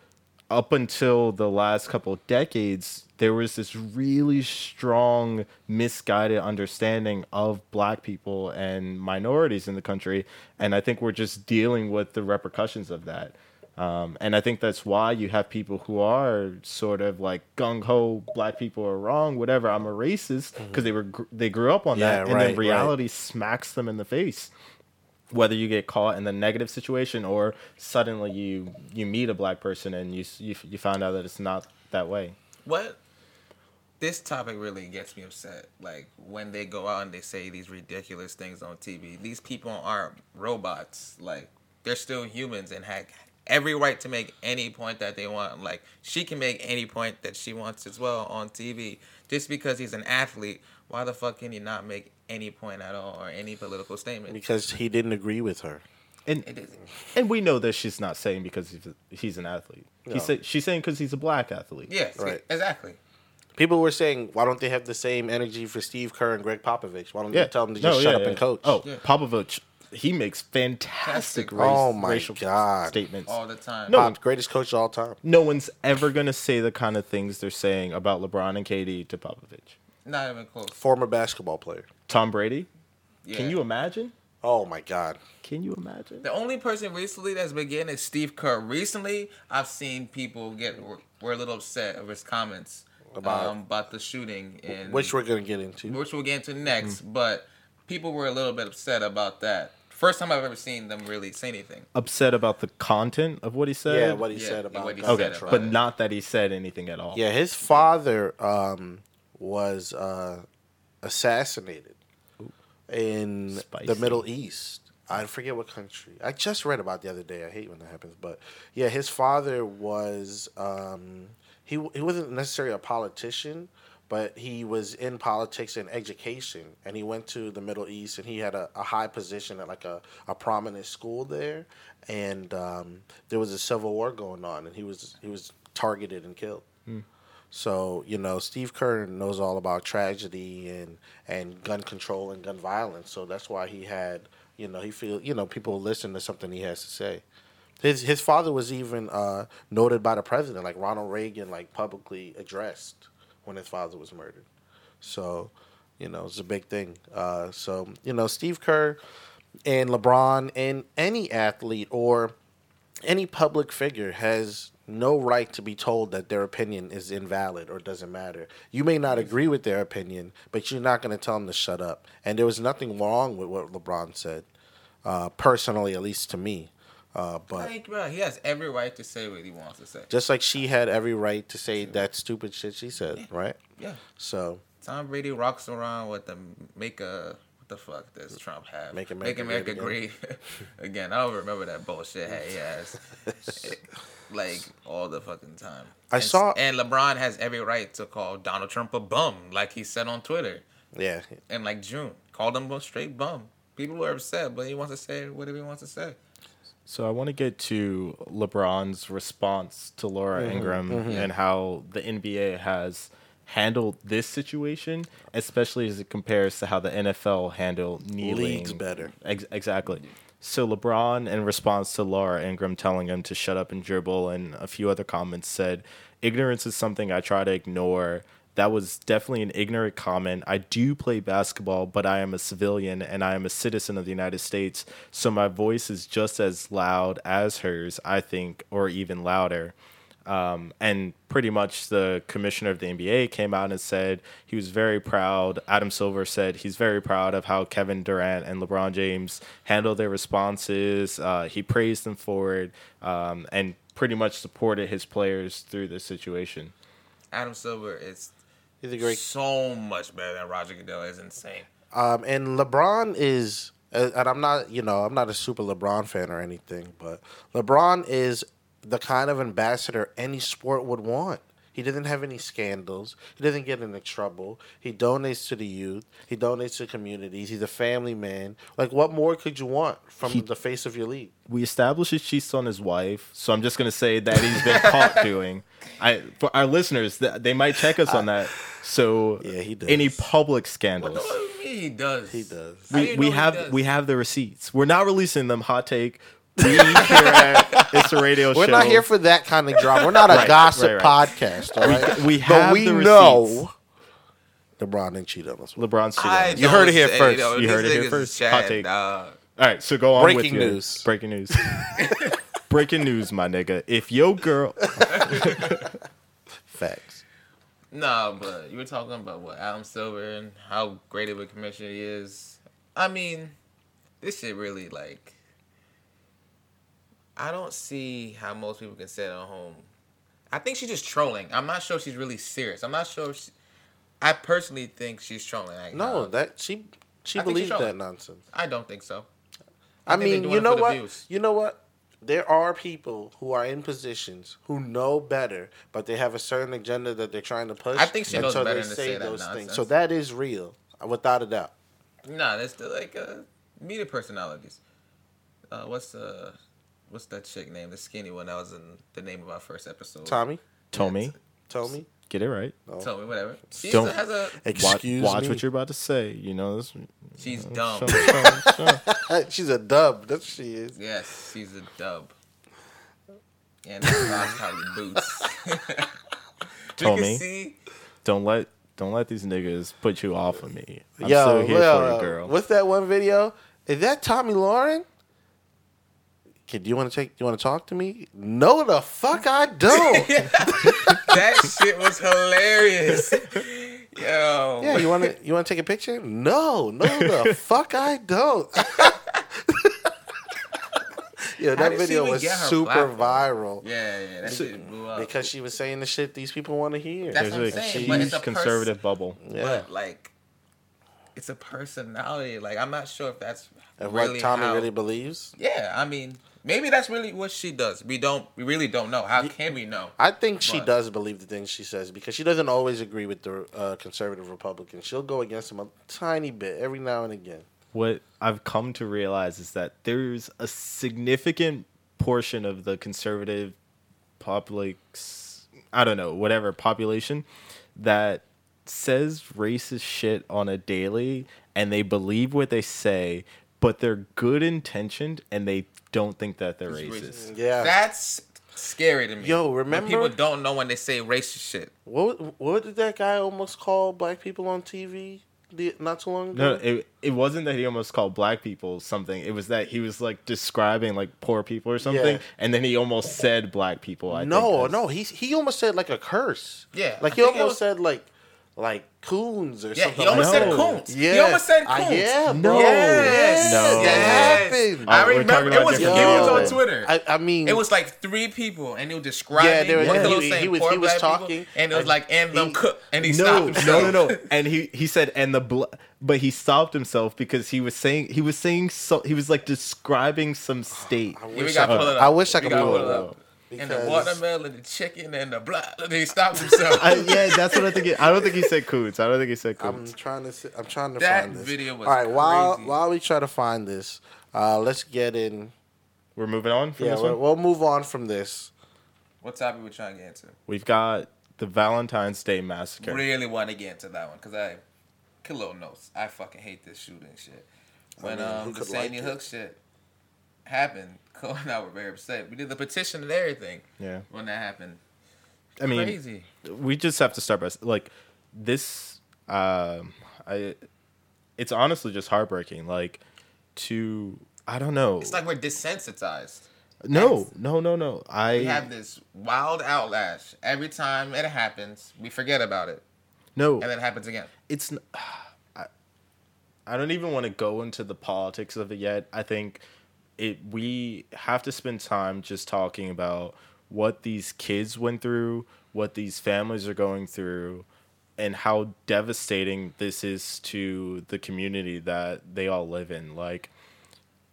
up until the last couple of decades, there was this really strong, misguided understanding of black people and minorities in the country. And I think we're just dealing with the repercussions of that. Um, and I think that's why you have people who are sort of like gung ho, black people are wrong, whatever. I'm a racist because they were gr- they grew up on Yeah, that, and right, then right. reality smacks them in the face whether you get caught in the negative situation or suddenly you you meet a black person and you you, you find out that it's not that way What? This topic really gets me upset. Like when they go out and they say these ridiculous things on TV. These people aren't robots. Like they're still humans and have every right to make any point that they want. Like she can make any point that she wants as well on TV. Just because he's an athlete, why the fuck can he not make any point at all or any political statement? because he didn't agree with her. And and we know that she's not saying because he's, he's an athlete. No. He said she's saying because he's a black athlete. Yes, Right. exactly. People were saying, why don't they have the same energy for Steve Kerr and Gregg Popovich? Why don't Yeah. they tell them to No, just yeah, shut up yeah. and coach? Oh, Yeah. Popovich, he makes fantastic Fantastic. race, Oh my racial God. statements. All the time. No. Pop, greatest coach of all time. No one's ever gonna say the kind of things they're saying about LeBron and KD to Popovich. Not even close. Former basketball player. Tom Brady, Yeah. can you imagine? Oh my God. Can you imagine? The only person recently that's been getting is Steve Kerr. Recently, I've seen people get were, were a little upset over his comments About- um, about the shooting and Which we're gonna get into. which we'll get into next. Mm. But people were a little bit upset about that. First time I've ever seen them really say anything. Upset about the content of what he said. Yeah, what he Yeah, said about what he gun said okay, about but it. not that he said anything at all. Yeah, his father um, was uh, assassinated in the Middle East. I forget what country. I just read about it the other day. I hate when that happens, but yeah, his father was um, he he wasn't necessarily a politician, but he was in politics and education, and he went to the Middle East, and he had a, a high position at like a, a prominent school there, and um, there was a civil war going on, and he was he was targeted and killed. So you know, Steve Kerr knows all about tragedy and and gun control and gun violence. So that's why he had you know he feel you know people listen to something he has to say. His his father was even uh, noted by the president, like Ronald Reagan, like publicly addressed when his father was murdered. So you know it's a big thing. Uh, so you know Steve Kerr and LeBron and any athlete or any public figure has no right to be told that their opinion is invalid or doesn't matter. You may not agree with their opinion, but you're not going to tell them to shut up. And there was nothing wrong with what LeBron said, uh, personally, at least to me. Uh, but Like, bro, he has every right to say what he wants to say. just like she had every right to say that stupid shit she said, right? Yeah. So Tom Brady rocks around with the make a the fuck does Trump have? Make America America great great again. I don't remember that bullshit he has. like all the fucking time. I And- saw- and LeBron has every right to call Donald Trump a bum, like he said on Twitter yeah, in like June. Called him a straight bum. People were upset, but he wants to say whatever he wants to say. So I want to get to LeBron's response to Laura Mm-hmm, Ingraham and how the NBA has handled this situation, especially as it compares to how the NFL handled kneeling. Leagues better. Ex- exactly. So LeBron, in response to Laura Ingraham telling him to shut up and dribble, and a few other comments said, "Ignorance is something I try to ignore." That was definitely an ignorant comment. I do play basketball, but I am a civilian and I am a citizen of the United States, so my voice is just as loud as hers, I think, or even louder. Um, and pretty much the commissioner of the NBA came out and said he was very proud. Adam Silver said he's very proud of how Kevin Durant and LeBron James handled their responses. Uh, he praised them for it um, and pretty much supported his players through this situation. Adam Silver is he's a great so much better than Roger Goodell. It's insane. Um, and LeBron is, uh, and I'm not, you know, I'm not a super LeBron fan or anything, but LeBron is the kind of ambassador any sport would want. He doesn't have any scandals. He doesn't get into trouble. He donates to the youth. He donates to communities. He's a family man. Like, what more could you want from He- the face of your league? We established he cheats on his wife, so I'm just gonna say that he's been caught doing. I for our listeners, they might check us on that. So Yeah, he does. any public scandals? What scandals. do you mean he does? He does. We, we have does? we have the receipts. We're not releasing them. Hot take. We here at It's a Radio We're Show. not here for that kind of drama. We're not a Right, gossip right, right. podcast, all right? we but have we the know receipts. LeBron didn't cheat on us. LeBron's cheating. I on You heard it here say, first. though, You heard it here first. Chad, Hot take. dog. All right, so go on with Breaking your- news. Breaking news. Breaking news, my nigga. If your girl, Facts. Nah, but you were talking about what Adam Silver and how great of a commissioner he is. I mean, this shit really like. I don't see how most people can sit at home. I think she's just trolling. I'm not sure she's really serious. I'm not sure. She, I personally think she's trolling. Like, No, uh, that she she I believes that nonsense. I don't think so. I, think mean, you know what? views. You know what? there are people who are in positions who know better, but they have a certain agenda that they're trying to push. I think she knows so better than to say say that those things. nonsense. So that is real, without a doubt. Nah, that's the like uh, media personalities. Uh, what's the what's that chick name? The skinny one that was in the name of our first episode. Tomi, Tomi, Tomi, get it right. no. Tell me whatever. She Don't- has a. Watch, excuse watch me. what you're about to say. You know this. She's dumb. Show- show- show. She's a dub. That's what she is. Yes, she's a dub. And that's probably boots. Tomi. Don't let don't let these niggas put you off of me. I'm Yo, so here well, for you, girl. What's that one video? Is that Tomi Lahren? Kid, do you want to take? You want to talk to me? No, the fuck I don't. that shit was hilarious. Yo. yeah, you want to? You want to take a picture? No, no, the fuck I don't. yeah, that video was super platform? viral Yeah, yeah, that shit blew up. because she was saying the shit these people want to hear. That's There's what I'm a saying, but it's huge a pers- conservative bubble. yeah, But like, it's a personality. Like, I'm not sure if that's and really what Tomi how- really believes. Yeah, I mean, maybe that's really what she does. We don't. We really don't know. How can we know? I think she But- does believe the things she says because she doesn't always agree with the uh, conservative Republicans. She'll go against them a tiny bit every now and again. What I've come to realize is that there's a significant portion of the conservative public, I don't know, whatever population that says racist shit on a daily and they believe what they say, but they're good intentioned and they don't think that they're It's racist. Yeah. That's scary to me. Yo, When remember- people don't know when they say racist shit. What what did that guy almost call black people on TV the, not too long ago. No, ago? it it wasn't that he almost called black people something. It was that he was like describing like poor people or something, Yeah. and then he almost said black people. I no, think, no, he he almost said like a curse. Yeah, like I he almost was- said like like coons or Yeah, something. he almost like said coons. Yeah, He almost said Uh, coons. yeah, No. bro. Yes. No. that Yes. happened. I Oh, remember it was it was on. Twitter. I, I mean, it was like three people, and he was describing. Yeah, there was- what yeah, he, he- was he was- poor he was black people, talking, and it was and like and them he- cook, and he no, stopped no, himself. no, no. And he he said, and the bl-, but he stopped himself because he was saying he was saying so he was like describing some state. I wish we I, pull could- it up. I wish I could pull pull it it up. Up. And the because- watermelon, the chicken, and the blah. And he stopped himself. I, yeah, that's what I think. It, I don't think he said coots. I don't think he said coots. I'm coots. trying to. See, I'm trying to That find this. video was All right, while crazy. while we try to find this, uh, let's get in. We're moving on from Yeah, this we'll, one. we'll move on from this. what topic we trying to get into? We've got the Valentine's Day massacre. Really want to get into that one because I, good little notes. I fucking hate this shooting shit. When mean, um the could like Sandy it? Hook shit happened, Cole and I were very upset. We did the petition and everything Yeah, when that happened. I mean, Crazy. we just have to start by like this. Um, I, it's honestly just heartbreaking. Like to, I don't know. It's like we're desensitized. no, no, no, no. I We have this wild outlash every time it happens. We forget about it, no. and then it happens again. it's I don't even want to go into the politics of it yet. I think it we have to spend time just talking about what these kids went through, what these families are going through, and how devastating this is to the community that they all live in. Like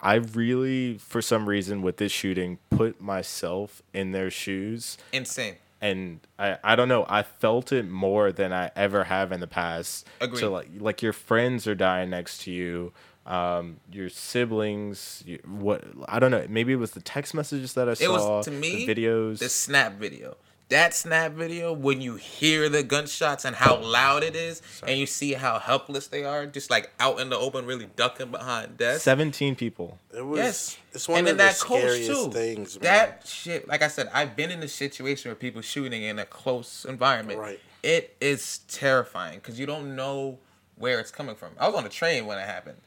I really for some reason with this shooting put myself in their shoes Insane. and I, I don't know i felt it more than i ever have in the past Agreed. so like like your friends are dying next to you um your siblings you, what i don't know maybe it was the text messages that i It saw was to me the videos the snap video. That snap video when you hear the gunshots and how loud it is, and you see how helpless they are, just like out in the open, really ducking behind desks. 17 people It was. Yes, It's one and of then the that coach scariest too. things, man. That shit, like I said, I've been in a situation where people shooting in a close environment. Right. It is terrifying because you don't know where it's coming from. I was on a train when it happened,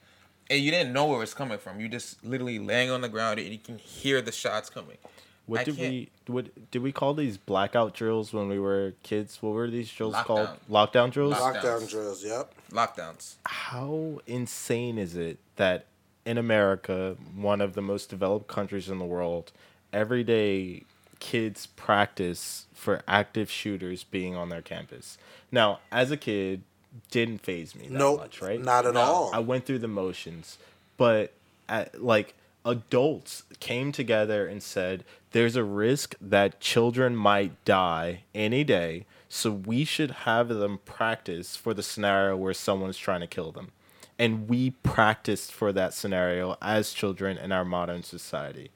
and you didn't know where it's coming from. You just literally laying on the ground and you can hear the shots coming. what I did can't- we what did we call these blackout drills when we were kids what were these drills called Lockdown. lockdown drills Lock- Lockdown drills. Yep. Lockdowns. how insane is it that in America, one of the most developed countries in the world, every day kids practice for active shooters being on their campus? Now, as a kid, didn't phase me that Nope. much, right? Not at No. all. I went through the motions, but at, like adults came together and said there's a risk that children might die any day, so we should have them practice for the scenario where someone's trying to kill them. And we practiced for that scenario as children in our modern society.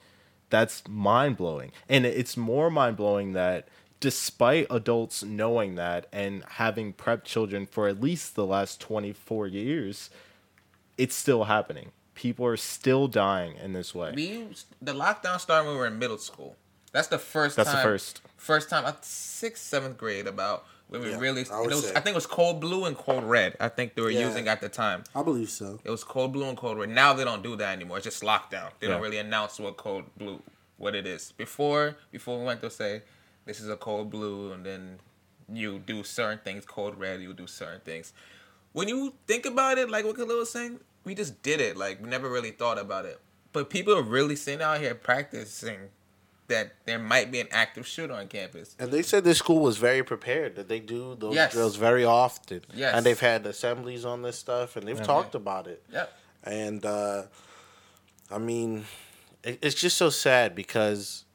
That's mind blowing. And it's more mind blowing that despite adults knowing that and having prepped children for at least the last 24 years, it's still happening. People are still dying in this way. We the lockdown started when we were in middle school. That's the first That's the time. first. First time, uh, sixth, seventh grade, about when we Yeah, really. I would it was, say. I think it was cold blue and cold red. I think they were Yeah. using at the time. I believe so. It was cold blue and cold red. Now they don't do that anymore. It's just lockdown. They don't really announce what cold blue, what it is. Before, before we went to say, this is a cold blue, and then you do certain things. Cold red, you do certain things. When you think about it, like what Khalil was saying, we just did it. Like we never really thought about it. But people are really sitting out here practicing that there might be an active shooter on campus. And they said this school was very prepared. That they do those Yes. drills very often. Yes. And they've had assemblies on this stuff, and they've talked about it. Yep. And uh, I mean, it, it's just so sad because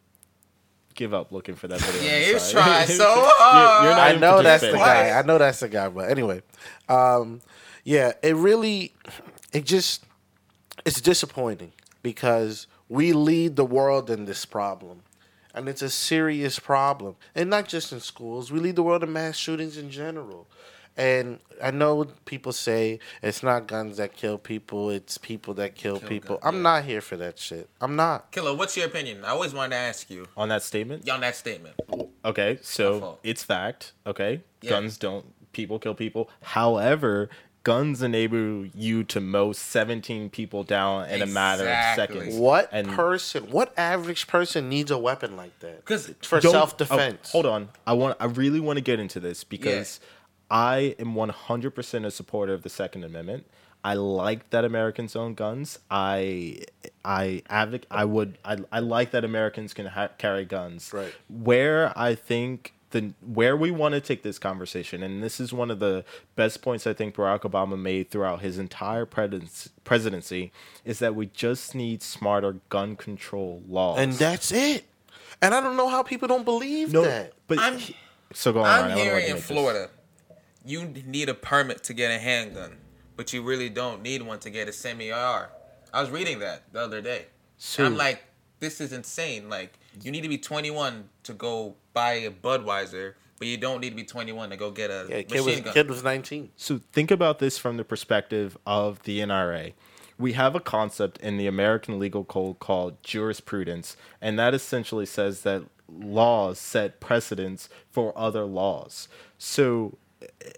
Give up looking for that video. Yeah, on the he was trying so You're- hard. you're I know that's the guy. I know that's the guy. But anyway, um, yeah, it really, it just, it's disappointing because we lead the world in this problem, and it's a serious problem, and not just in schools. We lead the world in mass shootings in general. And I know people say it's not guns that kill people; it's people that kill, Kill people. gun- I'm yeah. not here for that shit. I'm not. Killer, what's your opinion? I always wanted to ask you On that statement? on that statement. Okay, so it's fact. Okay, Yeah. guns don't people kill people. However, guns enable you to mow seventeen people down in a matter of Exactly. seconds. What And- person? What average person needs a weapon like that? Because for self defense. oh, hold on, I want. I really want to get into this because I am one hundred percent a supporter of the Second Amendment. I like that Americans own guns. I I advoc- I would. I, I like that Americans can ha- carry guns. Right. Where I think the where we want to take this conversation, and this is one of the best points I think Barack Obama made throughout his entire presidency, presidency, is that we just need smarter gun control laws. And that's it. And I don't know how people don't believe no, that. but I'm- so go on. I'm Ryan, I don't hearing wanna in make this- Florida, you need a permit to get a handgun, but you really don't need one to get a semi-AR. I was reading that the other day. So- I'm like, this is insane. Like, you need to be 21 to go buy a Budweiser, but you don't need to be 21 to go get a yeah, kid machine was gun. kid was nineteen. So think about this from the perspective of the NRA. We have a concept in the American legal code called jurisprudence, and that essentially says that laws set precedents for other laws. So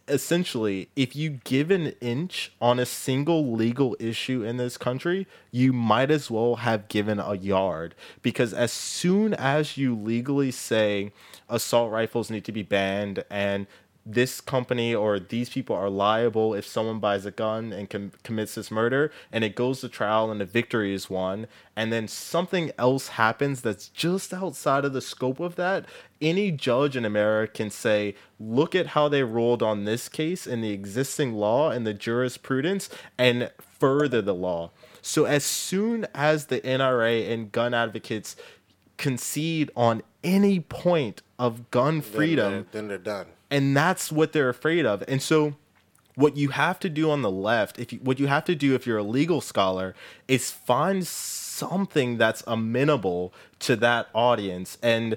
essentially, if you give an inch on a single legal issue in this country, you might as well have given a yard. Because as soon as you legally say assault rifles need to be banned and this company or these people are liable if someone buys a gun and com- commits this murder and it goes to trial and a victory is won and then something else happens that's just outside of the scope of that any judge in america can say look at how they ruled on this case in the existing law and the jurisprudence and further the law so as soon as the nra and gun advocates concede on any point of gun Then freedom they're- then they're done. And that's what they're afraid of and so what you have to do on the left if you, what you have to do if you're a legal scholar is find something that's amenable to that audience and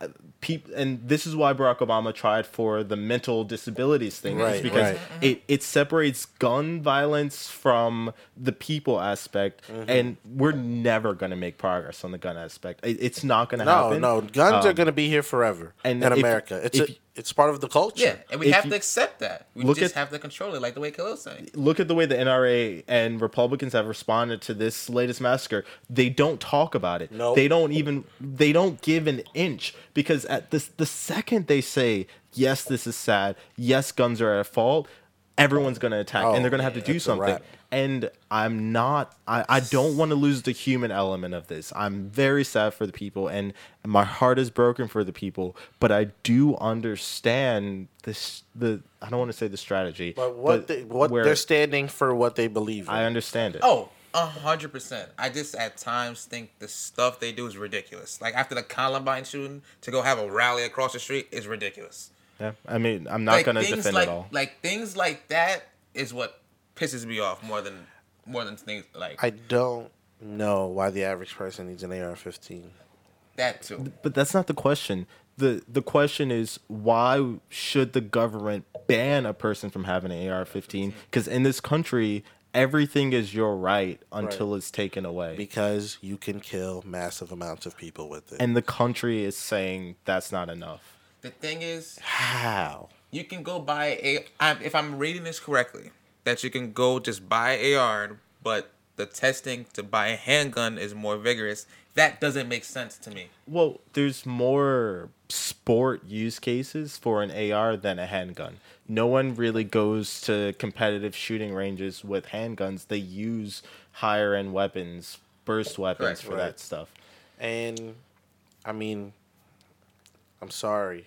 uh, peop- and this is why Barack Obama tried for the mental disabilities thing Right, because right. it, it separates gun violence from the people aspect Mm-hmm. and we're never going to make progress on the gun aspect it, it's not going to No, happen no, no. guns are Um, going to be here forever and in if- America. It's if- a, it's part of the culture. Yeah, and we If have you- to accept that. We Look just at- have to control it, like the way Khalil's saying. look at the way the NRA and Republicans have responded to this latest massacre. They don't talk about it. Nope. They don't even they don't give an inch because at this the second they say yes, this is sad. Yes, guns are at fault. Everyone's going to attack, Oh, and they're oh, going to have to do it's a something. Wrap. And I'm not. I, I don't want to lose the human element of this. I'm very sad for the people, and my heart is broken for the people. But I do understand this. The I don't want to say the strategy, But what they, what where- they're standing for, what they believe. In. I understand it. Oh, A hundred percent. I just at times think the stuff they do is ridiculous. Like after the Columbine shooting, to go have a rally across the street is ridiculous. Yeah, I mean, I'm not like, gonna defend like, it all. Like things like that is what pisses me off more than more than things like I don't know why the average person needs an AR-15. that too. But that's not the question. the The question is why should the government ban a person from having an AR-15? Mm-hmm. Because in this country, everything is your right until it's taken away. because you can kill massive amounts of people with it. and the country is saying that's not enough. The thing is, how? you can go buy a. I'm, if I'm reading this correctly, that you can go just buy a AR, but the testing to buy a handgun is more vigorous. That doesn't make sense to me. Well, there's more sport use cases for an AR than a handgun. No one really goes to competitive shooting ranges with handguns. They use higher end weapons, burst weapons Correct, for right. that stuff. And I mean, I'm sorry,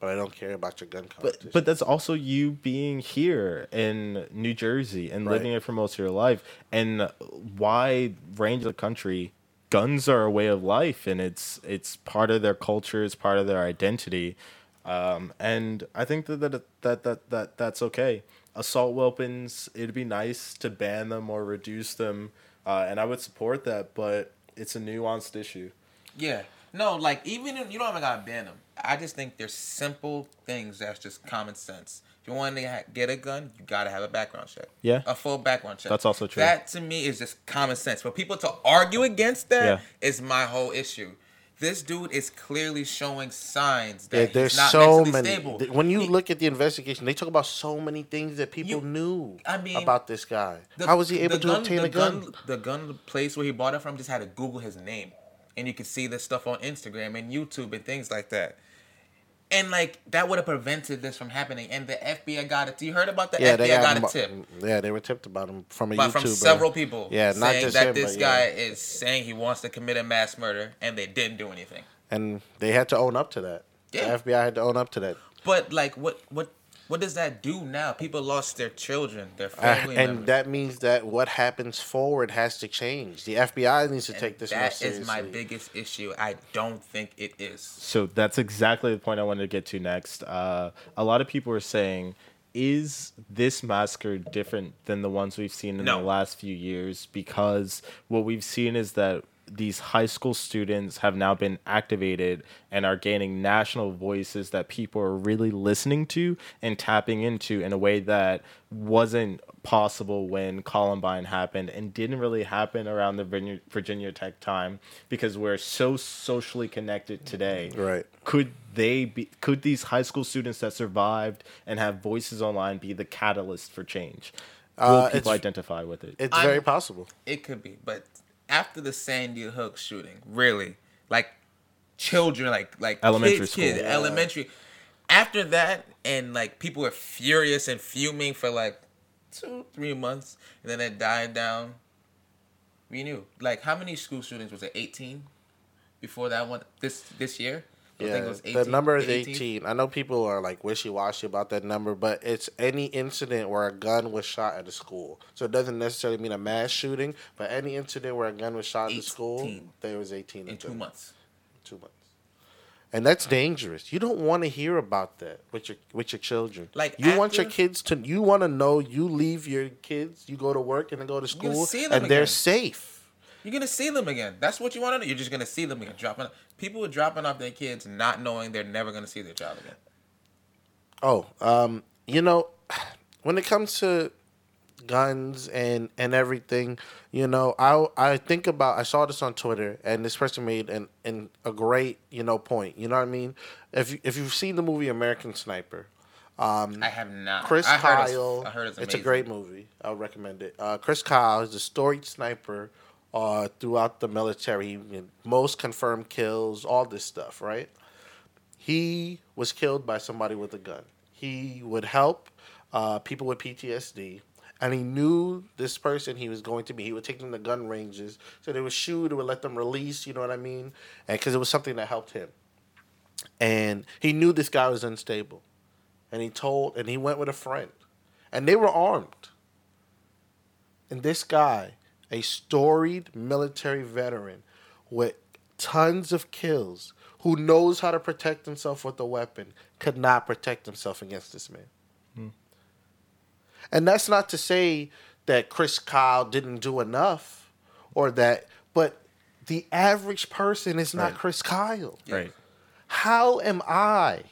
but I don't care about your gun competition. But but that's also you being here in New Jersey and Right. living it for most of your life. And wide range of the country, guns are a way of life, and it's it's part of their culture, it's part of their identity. Um, and I think that that, that that that that's okay. Assault weapons, it'd be nice to ban them or reduce them, uh, and I would support that. But it's a nuanced issue. Yeah. No, like even if you don't even gotta ban them. I just think there's simple things that's just common sense. If you want to ha- get a gun, you gotta have a background check. Yeah. A full background check. That's also true. That to me is just common sense. For people to argue against that Yeah. is my whole issue. This dude is clearly showing signs that Yeah, he's there's not so mentally many. stable. When you He- look at the investigation, they talk about so many things that people You- knew I mean, about this guy. the- How was he able to obtain a gun? The gun the place where he bought it from just had to Google his name, and you could see this stuff on Instagram and YouTube and things like that. And like that would have prevented this from happening. And the FBI got it. You heard about the Yeah, FBI they got, got, a tip, Yeah, they were tipped about him from a but YouTuber. from several people. Yeah, not saying just that him, this but guy yeah. is saying he wants to commit a mass murder, and they didn't do anything. and they had to own up to that. Yeah. The FBI had to own up to that. But like, what what what does that do now? People lost their children, their Uh, family and members. that means that what happens forward has to change. The FBI needs to And take this more seriously. is my biggest issue. I don't think it is. So that's exactly the point I wanted to get to next. Uh, a lot of people are saying, is this massacre different than the ones we've seen in No. the last few years? Because what we've seen is that these high school students have now been activated and are gaining national voices that people are really listening to and tapping into in a way that wasn't possible when Columbine happened and didn't really happen around the Virginia, Virginia Tech time because we're so socially connected today Right. could they be could these high school students that survived and have voices online be the catalyst for change will Uh, people identify with it It's I'm- very possible. It could be, but after the Sandy Hook shooting, really, like children, like like Elementary kids, school. kids, Yeah. elementary. After that, and like people were furious and fuming for like two, three months, and then it died down. We knew, like, how many school shootings was it? Eighteen before that one this this year. I think it Yeah, the number is 18. 18. I know people are like wishy washy about that number, but it's any incident where a gun was shot at a school. So it doesn't necessarily mean a mass shooting, but any incident where a gun was shot at the school, there was 18 in two them. months. Two months. And that's dangerous. You don't want to hear about that with your with your children. Like, you want your kids to. You want to know you leave your kids, you go to work and then go to school, and they're safe. You're gonna see them again. That's what you want to know. You're just gonna see them again. Dropping people are dropping off their kids, not knowing they're never gonna see their child again. Oh, um, you know, when it comes to guns and and everything, you know, I I think about I saw this on Twitter and this person made an, an a great you know point. You know what I mean? If you, if you've seen the movie American Sniper, um, I have not. Chris I heard Kyle, It's, I heard it's, it's a great movie. I would recommend it. Uh, Chris Kyle is a storied sniper uh, throughout the military. Most confirmed kills, all this stuff, right? He was killed by somebody with a gun. He would help uh, people with PTSD, and he knew this person he was going to be. He would take them to gun ranges, so they would shoot, it would let them release. You know what I mean? And because it was something that helped him, and he knew this guy was unstable, and he told, and he went with a friend, and they were armed. And this guy a storied military veteran with tons of kills who knows how to protect himself with a weapon could not protect himself against this man. Hmm. And that's not to say that Chris Kyle didn't do enough or that, but the average person is not Right. Chris Kyle. Right. How am I,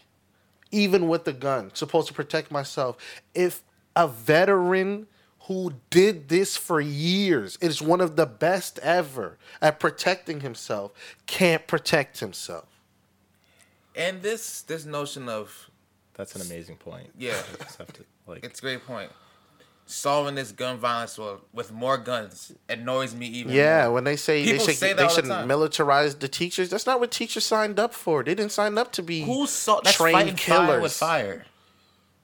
even with the gun, supposed to protect myself if a veteran who did this for years is one of the best ever at protecting himself can't protect himself? And this this notion of That's an amazing point. Yeah. Just have to, like, it's a great point. Solving this gun violence with, with more guns annoys me even. Yeah, more. when they say they should, say they all the should militarize the teachers, that's not what teachers signed up for. They didn't sign up to be who saw that's trained fighting fire killers. with fire.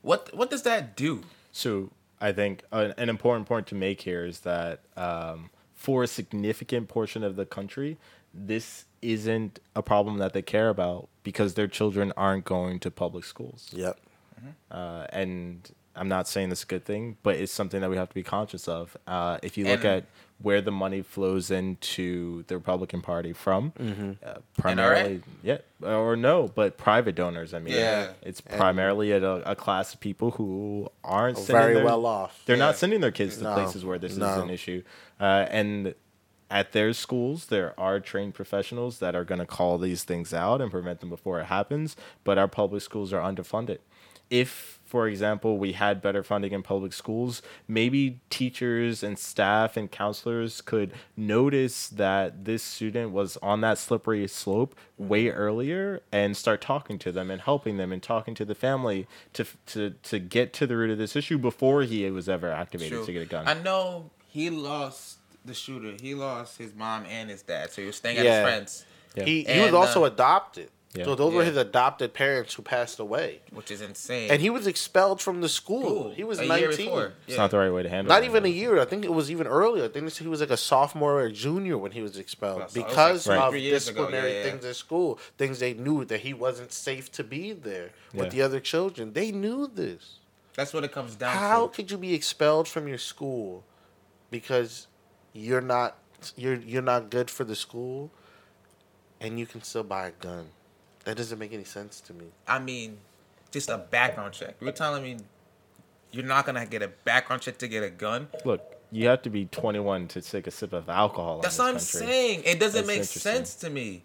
What what does that do? So I think an, an important point to make here is that um, for a significant portion of the country, this isn't a problem that they care about because their children aren't going to public schools. Yep. Uh, and I'm not saying this is a good thing, but it's something that we have to be conscious of. Uh, if you look And- at where the money flows into the Republican Party from, Mm-hmm. uh, primarily, yeah, or no, but private donors. I mean, Yeah. it's primarily at a, a class of people who aren't sending Very their- well off. They're Yeah. not sending their kids to No, places where this is no. an issue, uh, and at their schools there are trained professionals that are going to call these things out and prevent them before it happens. But our public schools are underfunded. If, for example, we had better funding in public schools, maybe teachers and staff and counselors could notice that this student was on that slippery slope way earlier and start talking to them and helping them and talking to the family to to to get to the root of this issue before he was ever activated True. to get a gun. I know he lost the shooter. He lost his mom and his dad, so he was staying at Yeah. his friends, Yeah. He, he was also uh, adopted. Yeah. So those were his adopted parents who passed away. which is insane. And he was expelled from the school. Ooh, he was a 19. year before. It's not the right way to handle Not it. even a year. I think it was even earlier. I think he was like a sophomore or a junior when he was expelled Well, so was because like two, of three years ago. disciplinary Yeah, yeah. things at school. Things they knew that he wasn't safe to be there with Yeah. the other children. They knew this. That's what it comes down to. How to. could you be expelled from your school because you're not you're you're not good for the school and you can still buy a gun? That doesn't make any sense to me. I mean, just a background check. You're telling me you're not gonna get a background check to get a gun? Look, you have to be 21 to take a sip of alcohol. in That's this what I'm country. saying. It doesn't That's make sense to me.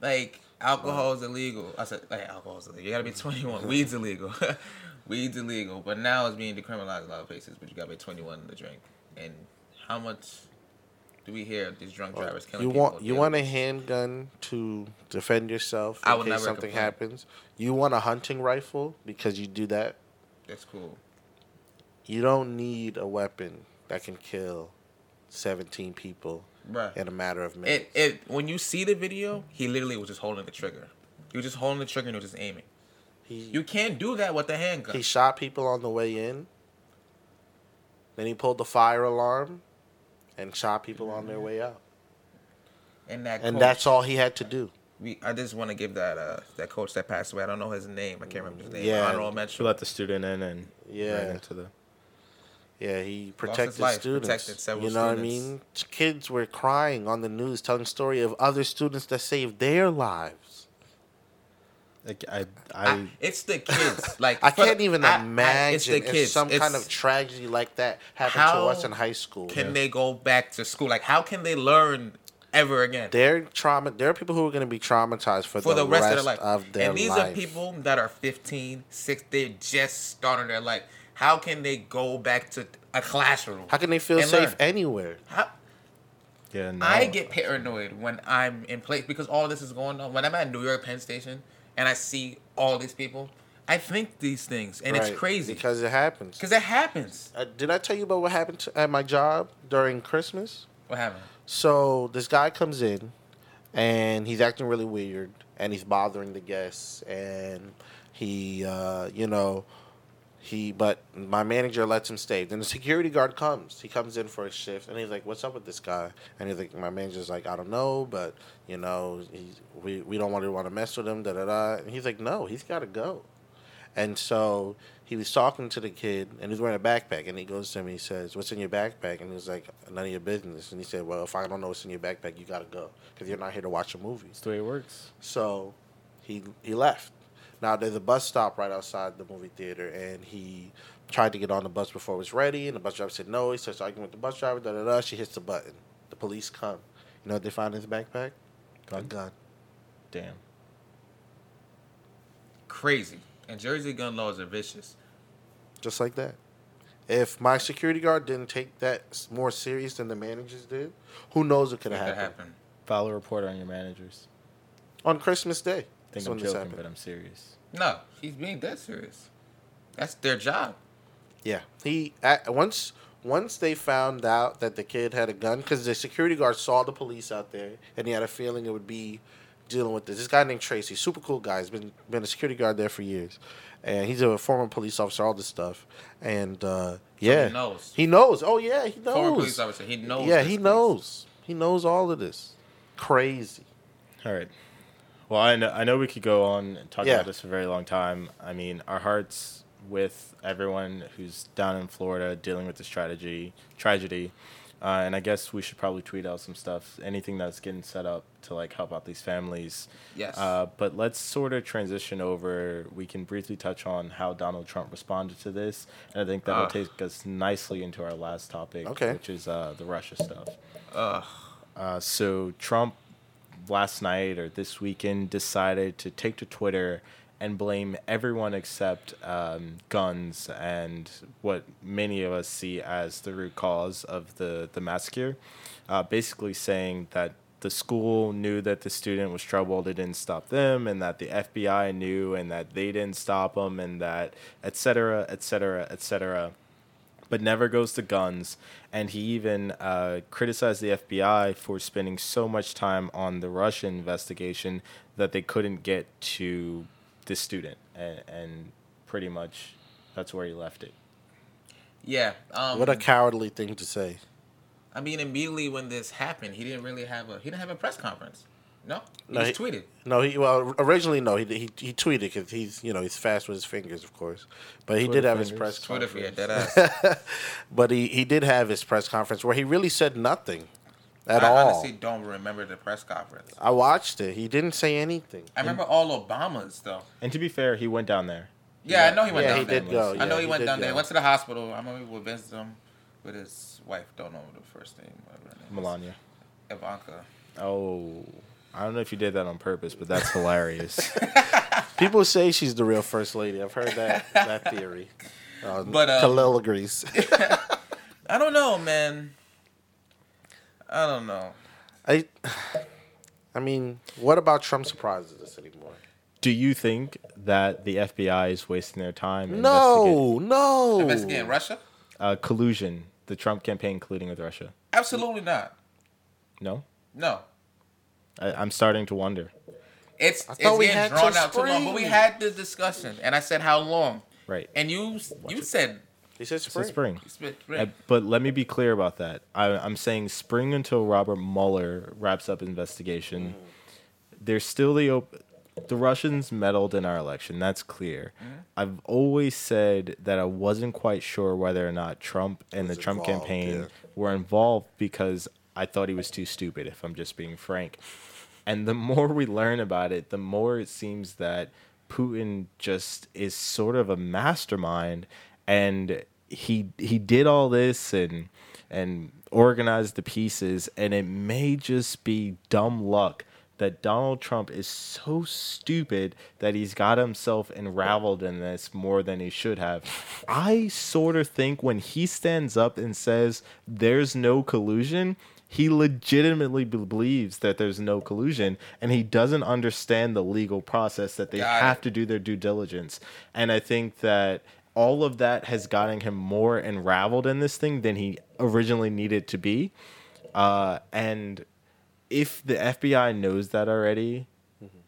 Like alcohol is illegal. I said like alcohol is illegal. You gotta be 21. Weed's illegal. Weed's illegal, but now it's being decriminalized in a lot of places. But you gotta be 21 to drink. And how much do we hear these drunk drivers killing You people? want you want a handgun to defend yourself in I would case never something complain. happens. You want a hunting rifle because you do that. That's cool. You don't need a weapon that can kill 17 people Bruh. in a matter of minutes. It it when you see the video, he literally was just holding the trigger. He was just holding the trigger and he was just aiming. he, You can't do that with the handgun. he shot people on the way in. Then he pulled the fire alarm and shot people on their way out. and that And coach, that's all he had to do. we, I just want to give that uh that coach that passed away. I don't know his name. I can't remember his name. Yeah. Honorable To mention. let the student in and Yeah. ran into the. Yeah, he protected life, students. protected several you know what I mean? Kids were crying on the news, telling story of other students that saved their lives. Like, I, I, I, it's the kids. Like I can't even I- I- imagine it's the if kids. some kind of tragedy like that happened to us in high school. Can they go back to school? Like, how can they learn ever again? They're trauma. There are people who are going to be traumatized for, for the rest, of their life. of their and these life. are people that are 15, 6, They're just starting their life. How can they go back to a classroom? How can they feel safe learn? anywhere? How, yeah, no. I get paranoid when I'm in place because all this is going on. When I'm at New York Penn Station and I see all these people, I think these things, and Right, it's crazy because it happens. Because it happens. Uh, did I tell you about what happened to, at my job during Christmas? What happened? So this guy comes in, and he's acting really weird, and he's bothering the guests, and he, uh, you know, he. But my manager lets him stay. Then the security guard comes. He comes in for a shift, and he's like, "What's up with this guy?" And he's like, "My manager's like, I don't know, but you know, he's, we we don't want to want to mess with him." Da da da. And he's like, "No, he's got to go." And so he was talking to the kid, and he's wearing a backpack. And he goes to him, and he says, "What's in your backpack?" And he was like, "None of your business." And he said, "Well, if I don't know what's in your backpack, you gotta go because you're not here to watch a movie." That's the way it works. So he he left. Now there's a bus stop right outside the movie theater, and he tried to get on the bus before it was ready, and the bus driver said no. He starts arguing with the bus driver. Da da da. She hits the button. The police come. You know what they find in his backpack? A Gun? gun. Damn. Crazy. And Jersey gun laws are vicious. Just like that. If my security guard didn't take that more serious than the managers did, who knows what could have happened. happen. File a report on your managers. on Christmas Day. I think That's I'm joking, happened. but I'm serious. No, he's being dead serious. That's their job. Yeah, he at, once once they found out that the kid had a gun because the security guard saw the police out there and he had a feeling it would be dealing with this. This guy named Tracy, super cool guy. He's been been a security guard there for years, and he's a former police officer. All this stuff, and uh, yeah, he knows. He knows. Oh yeah, he knows. Former police officer. He knows. yeah, he place. knows. He knows all of this. Crazy. All right. Well, I know, I know we could go on and talk Yeah. about this for a very long time. I mean, our hearts with everyone who's down in Florida dealing with this tragedy. Tragedy, uh, and I guess we should probably tweet out some stuff, anything that's getting set up to like help out these families. Yes. Uh, but let's sort of transition over. We can briefly touch on how Donald Trump responded to this, and I think that will Ugh. take us nicely into our last topic, Okay. which is uh, the Russia stuff. Ugh. Uh, so Trump last night or this weekend decided to take to Twitter and blame everyone except um, guns and what many of us see as the root cause of the the massacre. Uh, basically saying that the school knew that the student was troubled, it didn't stop them, and that the FBI knew and that they didn't stop them, and that et cetera, et cetera, et cetera but never goes to guns. And he even uh, criticized the FBI for spending so much time on the Russian investigation that they couldn't get to the student. And, and pretty much that's where he left it. Yeah. Um, What a cowardly thing to say. I mean, immediately when this happened, he didn't really have a he didn't have a press conference. No, he No, just he- tweeted. No, he well originally no he he he tweeted because he's you know he's fast with his fingers of course, but he Twitter did have his press Twitter for conference. your dead ass. but he he did have his press conference where he really said nothing at I all. honestly don't remember the press conference. I watched it. He didn't say anything. I remember all Obama's though. And to be fair, he went down there. Yeah, I know he went yeah, down he there. did go. I know yeah, he, went did down there. go. Went to the hospital. I remember we visited him with his wife. Don't know the first name. whatever her name is. Melania. Ivanka. Oh, I don't know if you did that on purpose, but that's hilarious. People say she's the real first lady. I've heard that that theory. Uh, But, um, Khalil agrees. I don't know, man. I don't know. I, I mean, what about Trump surprises us anymore? Do you think that the FBI is wasting their time? investigating- No, no. Investigating Russia? Uh, collusion. The Trump campaign colluding with Russia. Absolutely not. No, No. I, I'm starting to wonder. It's I it's thought we getting had drawn till out too long. But we had the discussion, and I said how long, Right. and you you it. said He said It's spring. spring. spit Uh, but let me be clear about that. I, I'm saying spring until Robert Mueller wraps up investigation. There's still the op- the Russians meddled in our election. That's clear. I've always said that I wasn't quite sure whether or not Trump and the Trump involved, campaign yeah. were involved because I thought he was too stupid. If I'm just being frank. And the more we learn about it, the more it seems that Putin just is sort of a mastermind and he he did all this and and organized the pieces and it may just be dumb luck that Donald Trump is so stupid that he's got himself unraveled in this more than he should have. I sort of think when he stands up and says there's no collusion, he legitimately believes that there's no collusion and he doesn't understand the legal process that they Got it. have to do their due diligence. And I think that all of that has gotten him more unraveled in this thing than he originally needed to be. Uh, and if the FBI knows that already,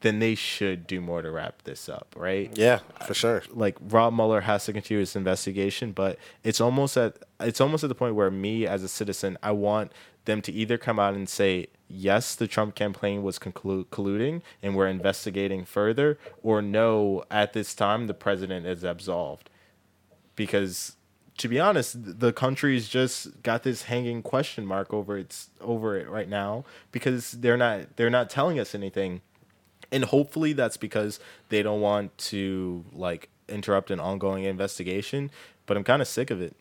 then they should do more to wrap this up, right? Yeah, for sure. like Rob Mueller has to continue his investigation, but it's almost at it's almost at the point where me as a citizen, I want them to either come out and say yes, the Trump campaign was conclu- colluding and we're investigating further, or no, at this time the president is absolved. Because to be honest, the country's just got this hanging question mark over its over it right now because they're not they're not telling us anything. And hopefully that's because they don't want to like interrupt an ongoing investigation, but I'm kind of sick of it.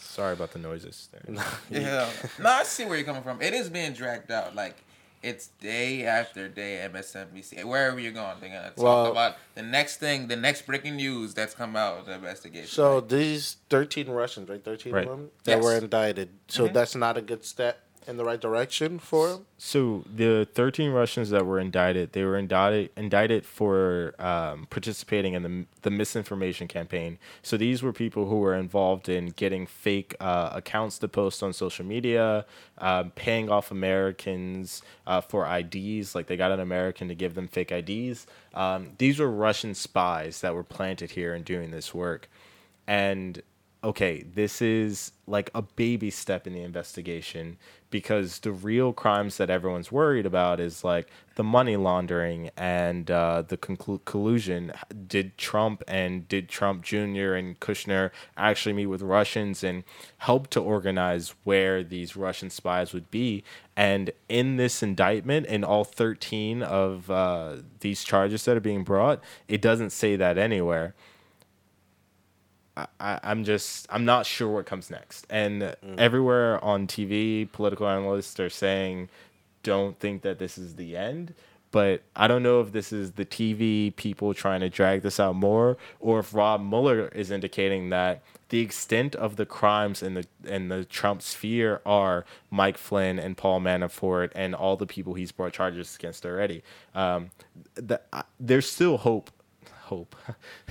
Sorry about the noises there. Yeah. no, I see where you're coming from. It is being dragged out. Like it's day after day MSNBC. Wherever you're going, they're gonna talk Well- about the next thing, the next breaking news that's come out of the investigation. So these 13 Russians, right? 13 Right. of them that Yes. were indicted. So Mhm. that's not a good step in the right direction for them. So the 13 Russians that were indicted, they were indicted indicted for um, participating in the the misinformation campaign. So these were people who were involved in getting fake uh, accounts to post on social media, um, paying off Americans uh, for IDs. Like they got an American to give them fake IDs. Um, these were Russian spies that were planted here and doing this work. And okay, this is like a baby step in the investigation because the real crimes that everyone's worried about is like the money laundering and uh, the conclu- collusion. Did Trump and did Trump Jr. and Kushner actually meet with Russians and help to organize where these Russian spies would be? And in this indictment, in all 13 of uh, these charges that are being brought, it doesn't say that anywhere. I, I'm just I'm not sure what comes next. And everywhere on TV, political analysts are saying, "Don't think that this is the end." But I don't know if this is the TV people trying to drag this out more, or if Rob Mueller is indicating that the extent of the crimes in the in the Trump sphere are Mike Flynn and Paul Manafort and all the people he's brought charges against already. Um, the, I, there's still hope hope.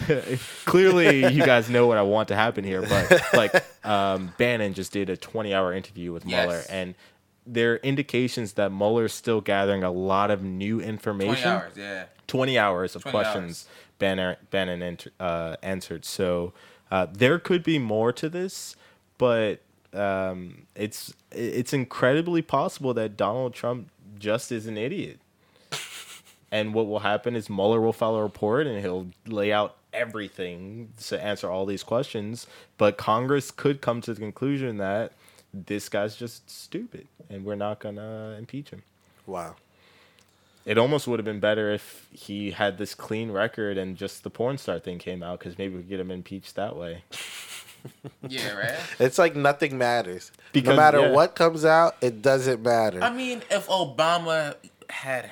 Clearly, you guys know what I want to happen here, but like um, Bannon just did a 20 hour interview with Yes. Mueller, and there are indications that Mueller's still gathering a lot of new information. 20 hours, yeah. 20 hours of 20 questions Bannon, Bannon uh, answered. So uh, there could be more to this, but um, it's it's incredibly possible that Donald Trump just is an idiot. And what will happen is Mueller will file a report and he'll lay out everything to answer all these questions. But Congress could come to the conclusion that this guy's just stupid and we're not going to impeach him. Wow. It almost would have been better if he had this clean record and just the porn star thing came out because maybe we could get him impeached that way. Yeah, right. It's like nothing matters. Because- no matter yeah. what comes out, it doesn't matter. I mean, if Obama had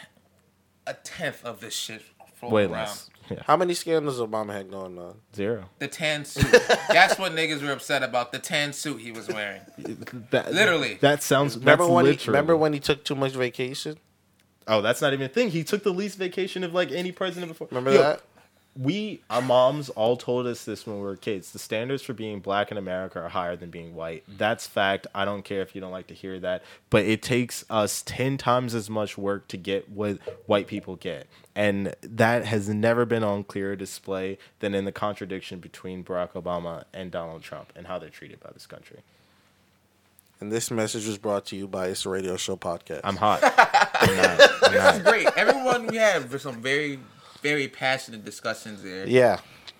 a tenth of this shit floating Way around, less. Yeah. How many scandals Obama had going on? Zero. the tan suit. That's what niggas were upset about. The tan suit he was wearing. That, Literally. That sounds. Remember that's when? He, remember when he took too much vacation? Oh, that's not even a thing. He took the least vacation of like any president before. Remember Yo, that? We, our moms, all told us this when we were kids. The standards for being black in America are higher than being white. Mm-hmm. That's fact. I don't care if you don't like to hear that, but it takes us ten times as much work to get what white people get, and that has never been on clearer display than in the contradiction between Barack Obama and Donald Trump and how they're treated by this country. And this message was brought to you by Issa Radio Show podcast. I'm hot. I'm not. I'm This is great. Everyone we have for some very, very passionate discussions there. yeah,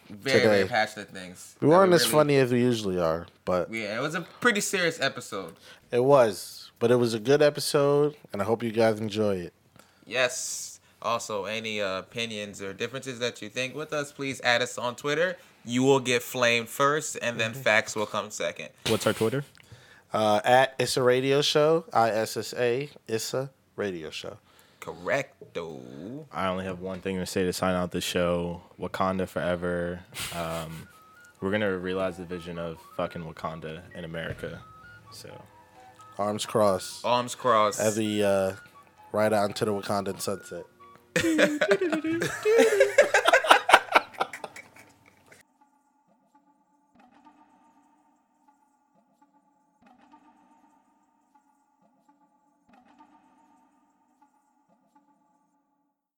very, very passionate things. we weren't as really- funny as we usually are, but Yeah, it was a pretty serious episode. it was. But it was a good episode, and I hope you guys enjoy it. Yes. Also, any uh, opinions or differences that you think with us, please add us on Twitter. You will get flamed first, and then facts will come second. What's our Twitter? Uh, at Issa Radio Show, I S S A, Issa Radio Show. Correcto. I only have one thing to say to sign out the show. Wakanda forever. Um, we're gonna realize the vision of fucking Wakanda in America. So Arms crossed. Arms crossed. As we uh, ride out into the Wakandan sunset.